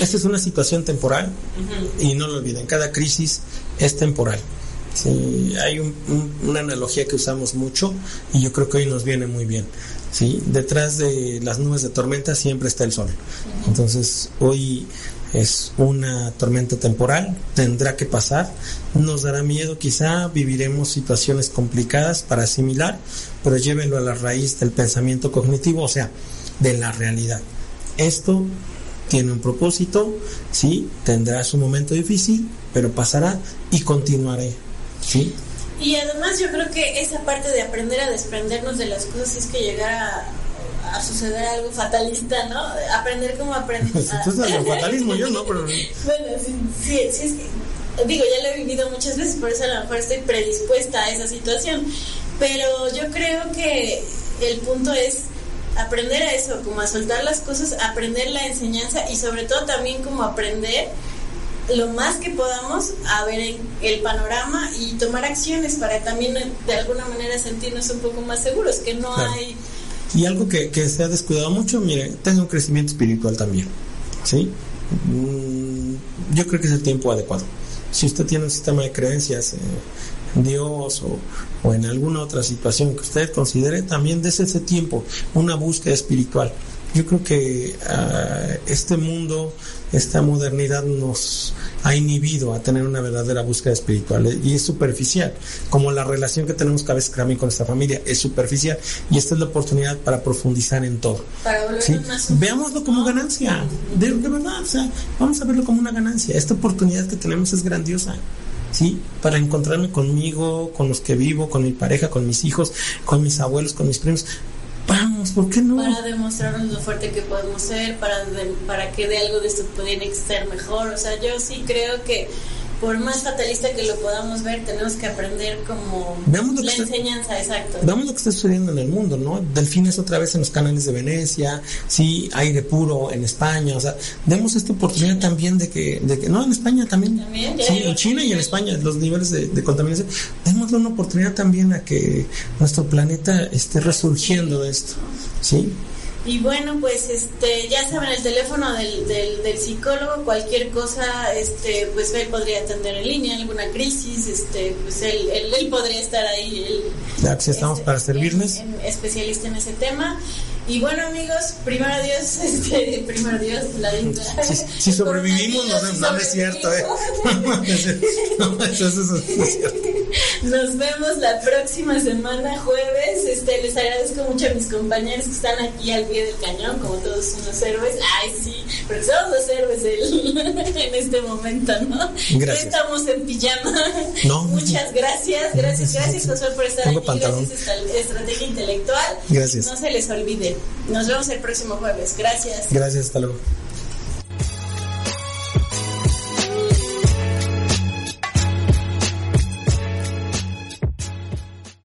Esta es una situación temporal y no lo olviden, cada crisis es temporal. Sí, hay un- un- una analogía que usamos mucho y yo creo que hoy nos viene muy bien. ¿sí? Detrás de las nubes de tormenta siempre está el sol. Entonces, hoy es una tormenta temporal, tendrá que pasar, nos dará miedo quizá, viviremos situaciones complicadas para asimilar, pero llévenlo a la raíz del pensamiento cognitivo, o sea, de la realidad. Esto tiene un propósito, sí, tendrá su momento difícil, pero pasará y continuaré, sí. Y además yo creo que esa parte de aprender a desprendernos de las cosas es que llegara a, a suceder algo fatalista, ¿no? Aprender cómo aprender. Tú estás en el fatalismo, yo no, pero Bueno, sí, sí, sí es que, digo, ya lo he vivido muchas veces, por eso a lo mejor estoy predispuesta a esa situación. Pero yo creo que el punto es aprender a eso, como a soltar las cosas, aprender la enseñanza y sobre todo también como aprender lo más que podamos a ver el panorama y tomar acciones para también de alguna manera sentirnos un poco más seguros, que no hay... Y algo que, que se ha descuidado mucho, mire, tenga un crecimiento espiritual también, ¿sí? Mm, yo creo que es el tiempo adecuado. Si usted tiene un sistema de creencias en Dios o, o en alguna otra situación que usted considere, también dése ese tiempo, una búsqueda espiritual. Yo creo que ah, este mundo, esta modernidad nos ha inhibido a tener una verdadera búsqueda espiritual y es superficial, como la relación que tenemos cada vez también con nuestra familia es superficial y esta es la oportunidad para profundizar en todo. Para volvernos ¿sí? más Veámoslo como ganancia, de, de verdad, o sea, vamos a verlo como una ganancia. Esta oportunidad que tenemos es grandiosa. ¿Sí? Para encontrarme conmigo, con los que vivo, con mi pareja, con mis hijos, con mis abuelos, con mis primos. Vamos, ¿por qué no? para demostrarnos lo fuerte que podemos ser, para, para que de algo de esto pudiera ser mejor. O sea, yo sí creo que por más fatalista que lo podamos ver, tenemos que aprender como Veamos lo que la está- enseñanza, exacto. Veamos lo que está sucediendo en el mundo, ¿no? Delfines otra vez en los canales de Venecia, sí, aire puro en España, o sea, demos esta oportunidad también de que, de que no, en España también, También, sí, en China y en. España, los niveles de, de contaminación, démosle una oportunidad también a que nuestro planeta esté resurgiendo de esto, ¿sí? Y bueno, pues este, ya saben el teléfono del, del, del psicólogo, cualquier cosa, este, pues él podría atender en línea, alguna crisis, este, pues él, él, él podría estar ahí. él- Ya que estamos este, para servirles. en- en- especialista en ese tema. Y bueno, amigos, primero Dios, este, primero Dios, la vida. Si, si sobrevivimos, no, no, no es cierto, ¿eh? No, eso, eso- eso es cierto. Nos vemos la próxima semana, jueves. Este, les agradezco mucho a mis compañeros que están aquí al pie del cañón, como todos unos héroes. Ay, sí, porque somos los héroes en este momento, ¿no? Gracias. estamos en pijama. No. Muchas gracias, gracias, gracias, Josué, por estar Pongo aquí. pantalón. Gracias a Estrategia Intelectual. Gracias. No se les olvide. Nos vemos el próximo jueves. Gracias. Gracias, hasta luego.